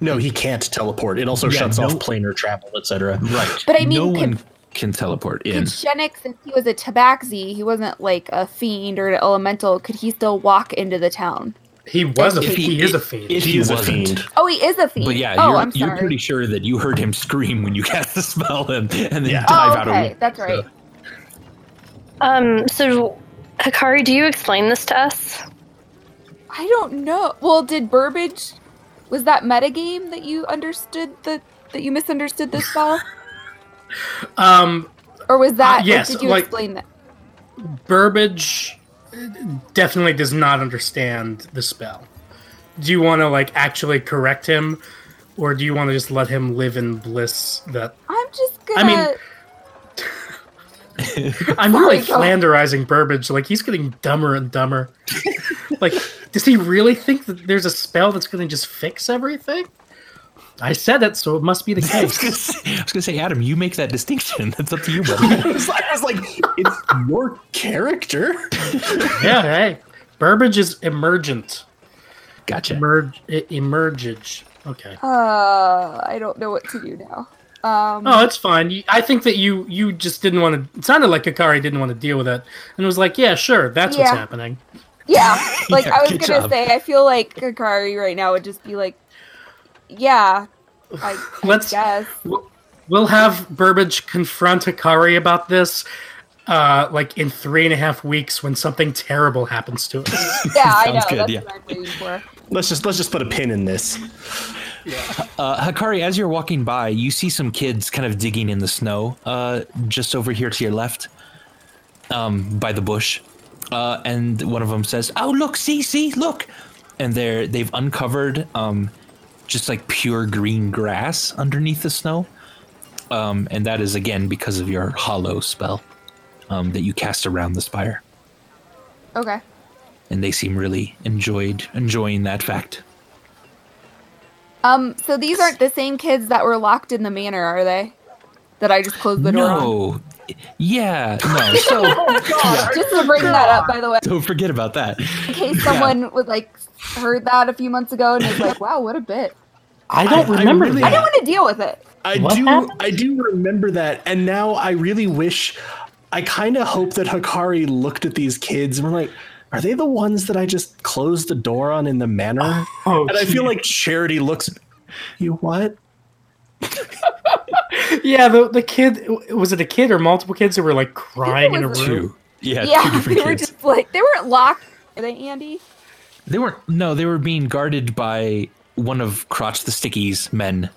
Speaker 1: No, he can't teleport. It also
Speaker 2: Yeah,
Speaker 1: shuts
Speaker 2: no-
Speaker 1: off planar travel, etc.
Speaker 2: Right.
Speaker 6: But I mean,
Speaker 2: no
Speaker 6: can-
Speaker 2: one can teleport in.
Speaker 6: Could Shenik, since he was a tabaxi, he wasn't like a fiend or an elemental, could he still walk into the town?
Speaker 3: He was a
Speaker 2: If
Speaker 3: he,
Speaker 2: he-
Speaker 3: is a fiend.
Speaker 2: if
Speaker 1: He
Speaker 2: he
Speaker 1: is a
Speaker 2: wasn't.
Speaker 1: fiend.
Speaker 6: Oh, he is a fiend.
Speaker 2: But yeah,
Speaker 6: oh,
Speaker 2: you're,
Speaker 6: I'm
Speaker 2: you're pretty sure that you heard him scream when you cast the spell and, and then
Speaker 1: Yeah.
Speaker 2: dive
Speaker 6: Oh,
Speaker 2: out of
Speaker 6: okay,
Speaker 2: of
Speaker 6: that's right.
Speaker 5: Um, so Hakari, do you explain this to us?
Speaker 6: I don't know. Well, did Burbage was that metagame that you understood that that you misunderstood the spell?
Speaker 3: Um,
Speaker 6: Or was that
Speaker 3: Uh, yes,
Speaker 6: or did you
Speaker 3: like-
Speaker 6: explain that?
Speaker 3: Burbage definitely does not understand the spell. Do you want to like actually correct him, or do you want to just let him live in bliss? That
Speaker 6: I'm just gonna
Speaker 3: I mean- I'm really flanderizing Burbage. Like he's getting dumber and dumber. like, does he really think that there's a spell that's going to just fix everything? I said it, so it must be the
Speaker 2: I was,
Speaker 3: case.
Speaker 2: say, I was gonna say, Adam, you make that distinction. That's up to you, buddy.
Speaker 1: I was like, I was like, it's your character.
Speaker 3: yeah, hey, Burbage is emergent.
Speaker 2: Gotcha.
Speaker 3: Emerge, emergage. Okay.
Speaker 6: uh I don't know what to do now. Um
Speaker 3: Oh, it's fine. I think that you you just didn't want to. It sounded like Akari didn't want to deal with it, and it was like, "Yeah, sure, that's what's happening."
Speaker 6: Yeah, like
Speaker 2: Yeah,
Speaker 6: I was gonna
Speaker 2: job.
Speaker 6: say, I feel like Akari right now would just be like, yeah, I, I
Speaker 3: Let's-
Speaker 6: guess.
Speaker 3: We'll- We'll have Burbage confront Akari about this, uh, like in three and a half weeks when something terrible happens to us.
Speaker 6: Yeah, I know.
Speaker 2: Sounds good,
Speaker 6: That's
Speaker 2: yeah.
Speaker 6: what I'm waiting for.
Speaker 1: Let's just let's just put a pin in this. Yeah.
Speaker 2: Uh, Hakari, as you're walking by, you see some kids kind of digging in the snow, uh, just over here to your left, um, by the bush. Uh, and one of them says, "Oh, look! See, see, look!" And they're they've uncovered um, just like pure green grass underneath the snow. Um, and that is again because of your hallow spell um, that you cast around the spire.
Speaker 6: Okay.
Speaker 2: And they seem really enjoyed enjoying that fact.
Speaker 6: Um. So these aren't the same kids that were locked in the manor, are they? That I just closed the door on.
Speaker 2: No, yeah, no. So oh
Speaker 6: Just to bring that up, by the way,
Speaker 2: don't forget about that.
Speaker 6: in case someone would like heard that a few months ago and was like, "Wow, what a bit."
Speaker 3: I don't
Speaker 1: I- I
Speaker 3: remember
Speaker 1: really-
Speaker 6: I don't want to deal with it.
Speaker 1: I
Speaker 3: What
Speaker 1: do
Speaker 3: happened?
Speaker 1: I do remember that, and now I really wish I kind of hope that Hakari looked at these kids and were like, are they the ones that I just closed the door on in the manor?
Speaker 3: Oh,
Speaker 1: and I feel like Charity looks you what?
Speaker 3: yeah, the the kid was it a kid or multiple kids who were like crying in a room?
Speaker 2: Two, yeah, two
Speaker 6: Yeah, they
Speaker 2: different
Speaker 6: were
Speaker 2: kids.
Speaker 6: just like they weren't locked. Are they, Andy?
Speaker 2: They weren't. No, they were being guarded by one of Crotch the Sticky's men,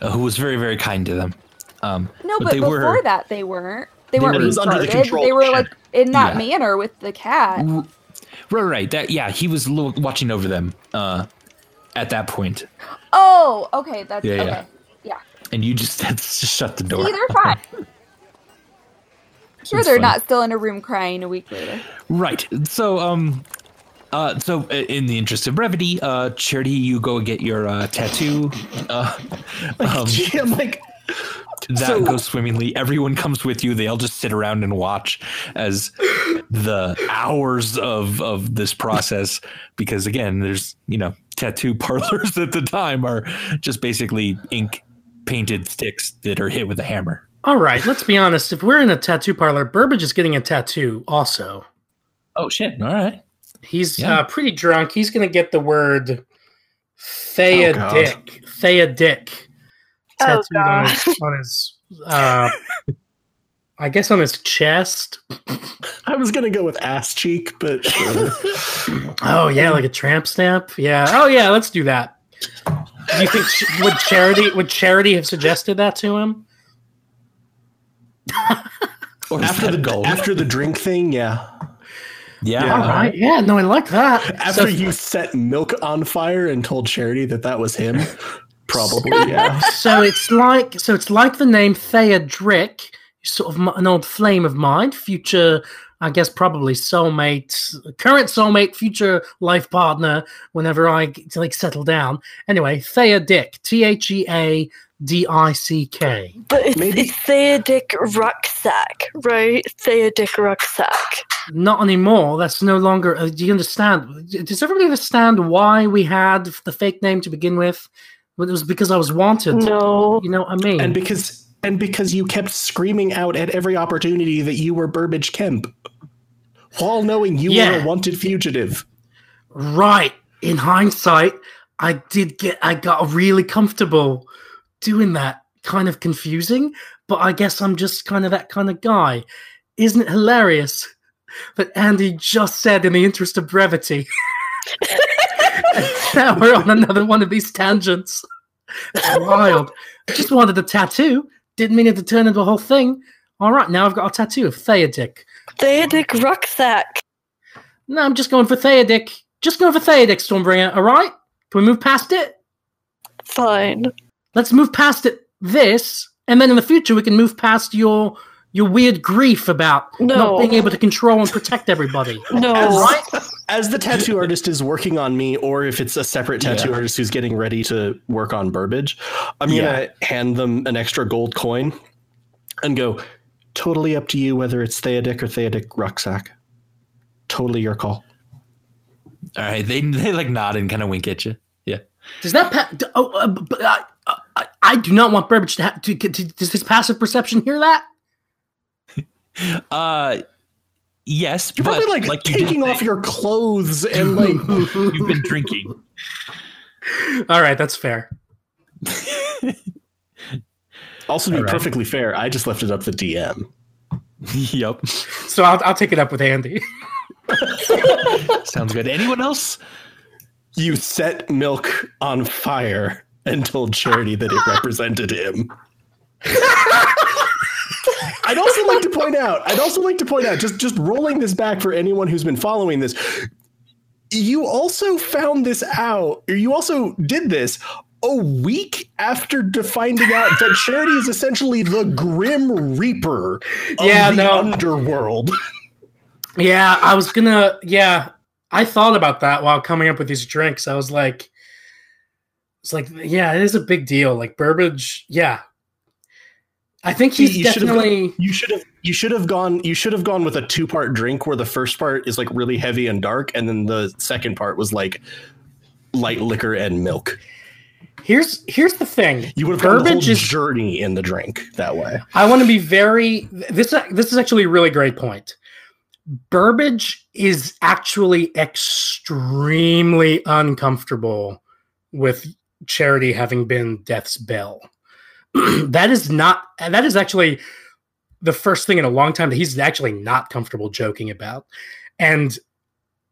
Speaker 2: uh, who was very, very kind to them. Um,
Speaker 6: No, but,
Speaker 2: they
Speaker 6: before
Speaker 2: were
Speaker 6: that, they weren't. They,
Speaker 2: They
Speaker 6: weren't
Speaker 2: were-
Speaker 6: being
Speaker 1: It under the control
Speaker 6: They were like in that
Speaker 2: Yeah.
Speaker 6: manor with the cat.
Speaker 2: right, right. That yeah, he was lo- watching over them uh, at that point,
Speaker 6: Oh, okay. That's
Speaker 2: Yeah, yeah.
Speaker 6: okay. Yeah.
Speaker 2: and you just had to shut the door.
Speaker 6: See, they're fine. Sure,
Speaker 2: It's
Speaker 6: they're
Speaker 2: funny.
Speaker 6: not still in a room crying a week later.
Speaker 2: Right. So, um, uh, so uh, in the interest of brevity, uh, Charity, you go get your uh, tattoo. Uh, um,
Speaker 1: Gee, I'm like
Speaker 2: that
Speaker 1: So-
Speaker 2: goes swimmingly. Everyone comes with you. They all just sit around and watch as the hours of of this process. Because again, there's you know tattoo parlors at the time are just basically ink painted sticks that are hit with a hammer.
Speaker 3: All right, let's be honest. If we're in a tattoo parlor, Burbage is getting a tattoo also.
Speaker 2: Oh shit! All right.
Speaker 3: He's
Speaker 2: Yeah.
Speaker 3: uh, pretty drunk. He's going to get the word
Speaker 1: Oh,
Speaker 3: Thea
Speaker 1: God.
Speaker 3: Dick. Thea Dick.
Speaker 5: Oh,
Speaker 3: Tattooed on his, on his uh, I guess on his chest.
Speaker 1: I was gonna go with ass cheek, but sure.
Speaker 3: Oh yeah, like a tramp stamp. Yeah. Oh yeah, let's do that. Do you think would charity would charity have suggested that to him?
Speaker 2: Or
Speaker 1: after the
Speaker 2: gold?
Speaker 1: after the drink thing, yeah.
Speaker 2: yeah.
Speaker 1: Yeah.
Speaker 3: All right. Yeah. No, I like that.
Speaker 1: After
Speaker 3: So-
Speaker 1: you set milk on fire and told Charity that that was him, probably yeah.
Speaker 3: so it's like so it's like the name Theodrick, sort of an old flame of mine, future, I guess probably soulmate, current soulmate, future life partner. Whenever I like settle down. Anyway, Theodick, T H E A D I C K.
Speaker 5: But it's,
Speaker 1: Maybe-
Speaker 5: it's Theodic Rucksack, right? Thea Dick Rucksack.
Speaker 3: Not anymore. That's no longer. Uh, do you understand? Does everybody understand why we had the fake name to begin with? Well, It was because I was wanted.
Speaker 5: No.
Speaker 3: You know what I mean?
Speaker 1: And because and because you kept screaming out at every opportunity that you were Burbage Kemp, while knowing you were a wanted fugitive.
Speaker 3: Right. In hindsight, I did get I got really comfortable doing that. Kind of confusing, but I guess I'm just kind of that kind of guy. Isn't it hilarious that Andy just said in the interest of brevity? now we're on another one of these tangents. It's wild. I just wanted a tattoo. Didn't mean it to turn into a whole thing. All right, now I've got a tattoo of Theodic.
Speaker 5: Theodic Rucksack.
Speaker 3: No, I'm just going for Theodic. Just going for Theodic, Stormbringer. All right? Can we move past it?
Speaker 5: Fine.
Speaker 3: Let's move past it. This, and then in the future we can move past your your weird grief about
Speaker 5: No.
Speaker 3: not being able to control and protect everybody.
Speaker 5: No.
Speaker 3: Right?
Speaker 1: As the tattoo artist is working on me, or if it's a separate tattoo
Speaker 2: Yeah.
Speaker 1: artist who's getting ready to work on Burbage, I'm
Speaker 2: Yeah.
Speaker 1: gonna hand them an extra gold coin and go, totally up to you whether it's Theodic or Theodic rucksack. Totally your call.
Speaker 2: All right. They they like nod and kind of wink at you. Yeah.
Speaker 3: Does that pa- oh, uh, b- b- I, I, I do not want Burbage to, ha- to, to does his passive perception hear that?
Speaker 2: Uh, yes.
Speaker 1: You're
Speaker 2: but
Speaker 1: probably like,
Speaker 2: you did
Speaker 1: taking
Speaker 2: say,
Speaker 1: off your clothes and like
Speaker 2: You've been drinking.
Speaker 3: All right, that's fair.
Speaker 1: also to be
Speaker 2: All right.
Speaker 1: perfectly fair, I just left it up to DM.
Speaker 2: yep.
Speaker 3: So I'll, I'll take it up with Andy.
Speaker 2: Sounds good. Anyone else?
Speaker 1: You set milk on fire and told Charity that it represented him. I'd also like to point out, I'd also like to point out, just just rolling this back for anyone who's been following this, you also found this out, or you also did this a week after finding out that Charity is essentially the Grim Reaper of
Speaker 3: Yeah,
Speaker 1: the
Speaker 3: no.
Speaker 1: underworld.
Speaker 3: Yeah, I was gonna. Yeah, I thought about that while coming up with these drinks. I was like, it's like, yeah, it is a big deal. Like Burbage, yeah. I think he's
Speaker 1: You
Speaker 3: definitely.
Speaker 1: You should have you should have gone you should have gone with a two part drink where the first part is like really heavy and dark, and then the second part was like light liquor and milk.
Speaker 3: Here's here's the thing.
Speaker 1: You would have gone the whole
Speaker 3: is.
Speaker 1: journey in the drink that way.
Speaker 3: I want to be very. This this is actually a really great point. Burbage is actually extremely uncomfortable with Charity having been Death's Bell. that is not. That is actually the first thing in a long time that he's actually not comfortable joking about, and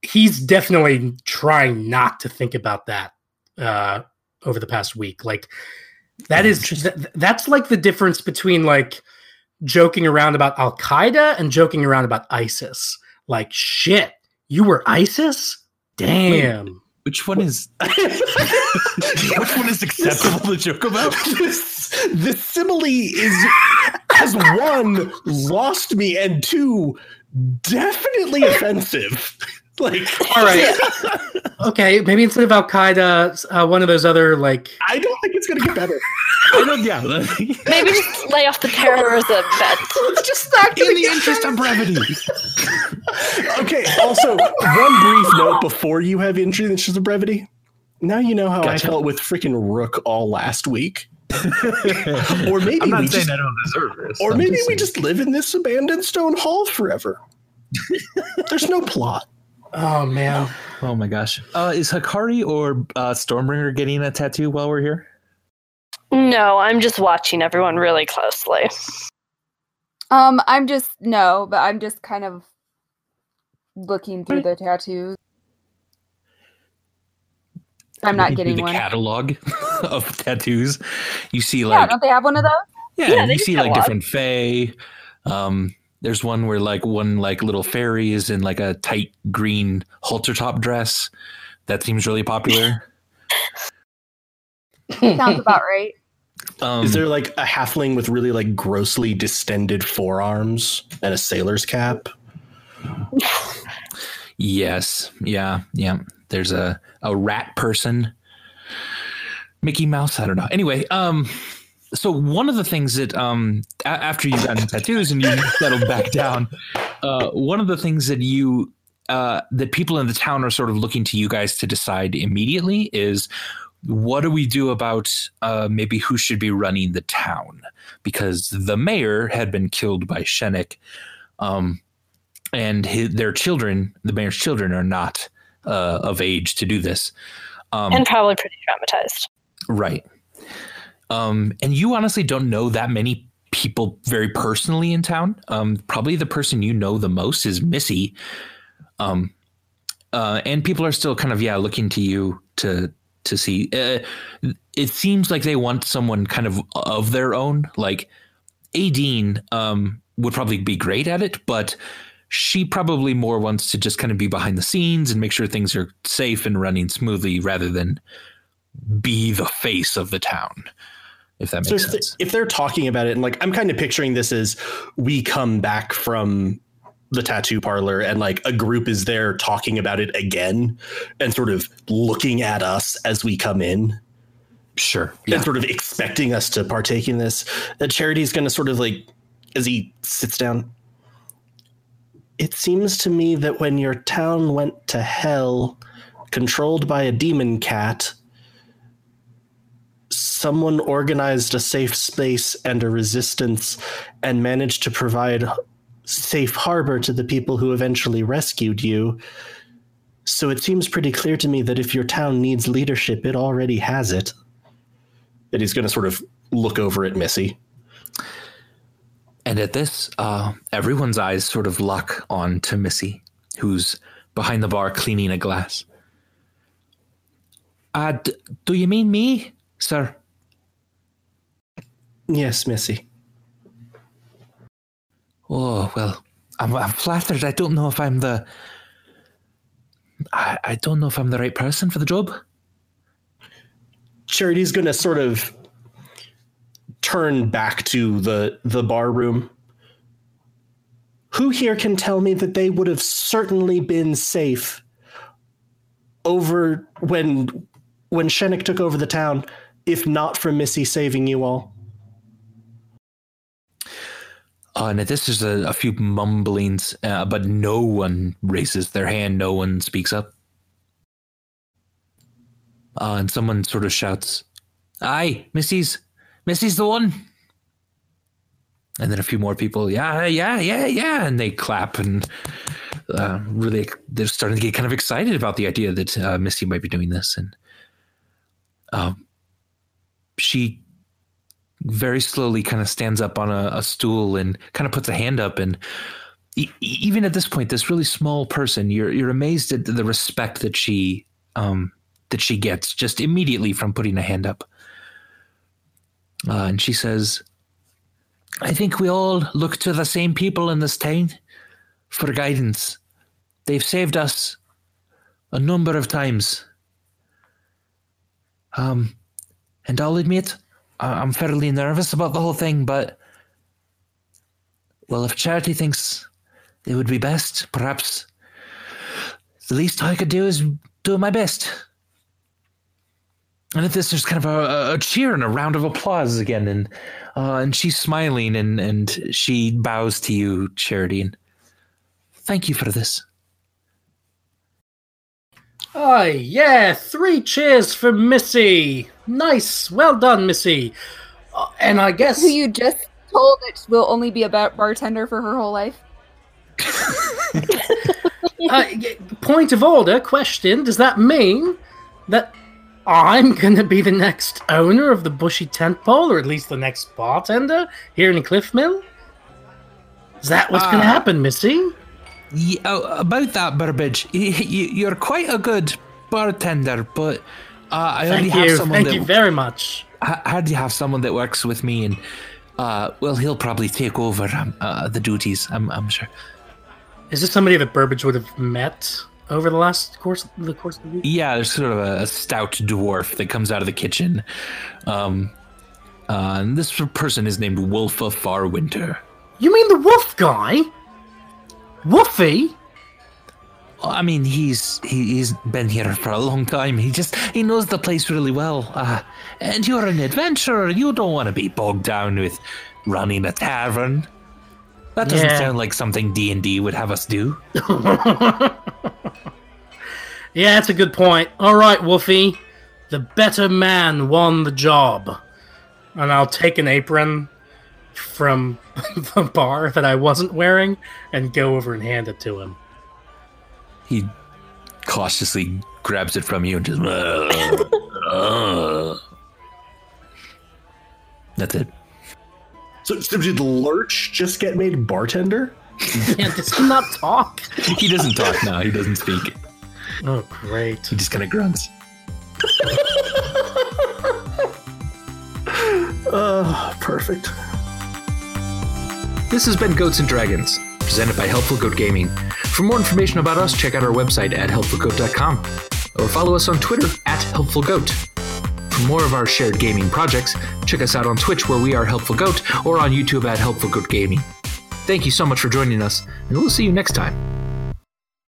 Speaker 3: he's definitely trying not to think about that uh, over the past week. Like that is th- that's like the difference between like joking around about Al Qaeda and joking around about ISIS. Like shit, you were ISIS? Damn.
Speaker 2: Which one is which one is acceptable to joke about?
Speaker 1: this, this simile is has one lost me and two definitely offensive. Like
Speaker 3: All right. okay, maybe instead of Al Qaeda, uh, one of those other like
Speaker 1: I don't think it's gonna get better.
Speaker 2: I don't, yeah.
Speaker 5: Maybe just lay off the terrorism bet.
Speaker 1: It's just not
Speaker 2: In the interest of brevity.
Speaker 1: Okay. Also, one brief note before you have interest of brevity. Now you know how
Speaker 2: Gotcha.
Speaker 1: I felt with freaking Rook all last week. or maybe
Speaker 2: I'm not
Speaker 1: we
Speaker 2: saying
Speaker 1: just,
Speaker 2: I don't deserve this.
Speaker 1: or
Speaker 2: I'm
Speaker 1: maybe
Speaker 2: just
Speaker 1: we
Speaker 2: saying-
Speaker 1: just live in this abandoned stone hall forever. There's no plot.
Speaker 3: oh man.
Speaker 2: Oh my gosh. Uh, is Hakari or uh, Stormbringer getting a tattoo while we're here?
Speaker 5: No, I'm just watching everyone really closely.
Speaker 6: Um, I'm just no, but I'm just kind of looking through the tattoos. I'm not getting
Speaker 2: the
Speaker 6: one.
Speaker 2: catalog of tattoos. You see like,
Speaker 6: yeah,
Speaker 2: like
Speaker 6: don't they have one of those?
Speaker 2: yeah,
Speaker 5: Yeah,
Speaker 2: you see
Speaker 5: do
Speaker 2: like different fae. Um, there's one where like one like little fairy is in like a tight green halter top dress. That seems really popular.
Speaker 6: Sounds about right.
Speaker 2: Um,
Speaker 1: Is there like a halfling with really like grossly distended forearms and a sailor's cap?
Speaker 2: Yes. Yeah. Yeah. There's a a rat person. Mickey Mouse. I don't know. Anyway, um, so one of the things that um a- after you got tattoos and you settled back down, uh, one of the things that you uh that people in the town are sort of looking to you guys to decide immediately is what do we do about uh, maybe who should be running the town because the mayor had been killed by Shenik. Um, and his, their children, the mayor's children, are not uh, of age to do this. Um,
Speaker 5: and probably pretty traumatized.
Speaker 2: right. Um, and you honestly don't know that many people very personally in town. Um, probably the person you know the most is Missy. Um, uh, and people are still kind of yeah looking to you to to see. Uh, it seems like they want someone kind of of their own. Like Adine um, would probably be great at it, but she probably more wants to just kind of be behind the scenes and make sure things are safe and running smoothly rather than be the face of the town. If that
Speaker 1: So
Speaker 2: makes
Speaker 1: if,
Speaker 2: sense.
Speaker 1: if they're talking about it, and like I'm kind of picturing this as we come back from the tattoo parlor and like a group is there talking about it again and sort of looking at us as we come in
Speaker 2: sure.
Speaker 1: and sort of expecting us to partake in this. Uh, Charity's going to sort of like, as he sits down, it seems to me that when your town went to hell, controlled by a demon cat, someone organized a safe space and a resistance and managed to provide safe harbor to the people who eventually rescued you. So it seems pretty clear to me that if your town needs leadership, it already has it. And he's going to sort of look over at Missy.
Speaker 2: And at this, uh, everyone's eyes sort of lock on to Missy, who's behind the bar cleaning a glass. Uh, d- do you mean me, sir?
Speaker 1: Yes, Missy.
Speaker 2: Oh, well, I'm, I'm flattered. I don't know if I'm the. I, I don't know if I'm the right person for the job.
Speaker 1: Charity's going to sort of turn back to the the bar room. Who here can tell me that they would have certainly been safe over when when Shenik took over the town, if not for Missy saving you all?
Speaker 2: Uh, at this, is a, a few mumblings, uh, but no one raises their hand. No one speaks up. Uh, and someone sort of shouts, "Aye, Missy's, Missy's the one." And then a few more people, yeah, yeah, yeah, yeah, and they clap and uh, really, they're starting to get kind of excited about the idea that uh, Missy might be doing this. And um, she very slowly kind of stands up on a, a stool and kind of puts a hand up and e- even at this point this really small person you're you're amazed at the respect that she um that she gets just immediately from putting a hand up uh, and she says i think we all look to the same people in this town for guidance they've saved us a number of times um and i'll admit I- I'm fairly nervous about the whole thing, but well, if Charity thinks it would be best, perhaps the least I could do is do my best. And at this, there's kind of a, a cheer and a round of applause again, and uh, and she's smiling and and she bows to you, Charity, and thank you for this.
Speaker 3: Oh, yeah, three cheers for Missy. Nice. Well done, Missy. Uh, and I guess.
Speaker 6: Who you just told that will only be a bar- bartender for her whole life?
Speaker 3: uh, point of order question Does that mean that I'm going to be the next owner of the Bushy Tent Pole, or at least the next bartender here in Cliff Mill? Is that what's going to happen, Missy?
Speaker 2: Yeah, oh, about that, Burbage, you, you're quite a good bartender, but uh, I only have someone
Speaker 3: Thank
Speaker 2: that
Speaker 3: you very much.
Speaker 2: I to have someone that works with me, and uh, well, he'll probably take over um, uh, the duties. I'm, I'm sure.
Speaker 3: Is this somebody that Burbage would have met over the last course the course of the week?
Speaker 2: Yeah, there's sort of a, a stout dwarf that comes out of the kitchen. Um, uh, and this person is named Wolf Wolfa Farwinter.
Speaker 3: You mean the wolf guy? Woofy?
Speaker 2: I mean, he's he, he's been here for a long time. He just he knows the place really well. Uh, and you're an adventurer. You don't want to be bogged down with running a tavern. That doesn't
Speaker 3: Yeah.
Speaker 2: sound like something D and D would have us do.
Speaker 3: Yeah, that's a good point. All right, Wolfie, The better man won the job. And I'll take an apron from the bar that I wasn't wearing and go over and hand it to him.
Speaker 2: He cautiously grabs it from you and just. "Uh, uh." That's it.
Speaker 1: So, so did Lurch just get made bartender?
Speaker 3: Yeah, does he not talk?
Speaker 2: He doesn't talk now. He doesn't speak.
Speaker 3: Oh, great.
Speaker 2: He just kind of grunts.
Speaker 1: Uh, perfect.
Speaker 2: This has been Goats and Dragons, presented by Helpful Goat Gaming. For more information about us, check out our website at helpfulgoat.com or follow us on Twitter at Helpful Goat. For more of our shared gaming projects, check us out on Twitch where we are Helpful Goat or on YouTube at Helpful Goat Gaming. Thank you so much for joining us, and we'll see you next time.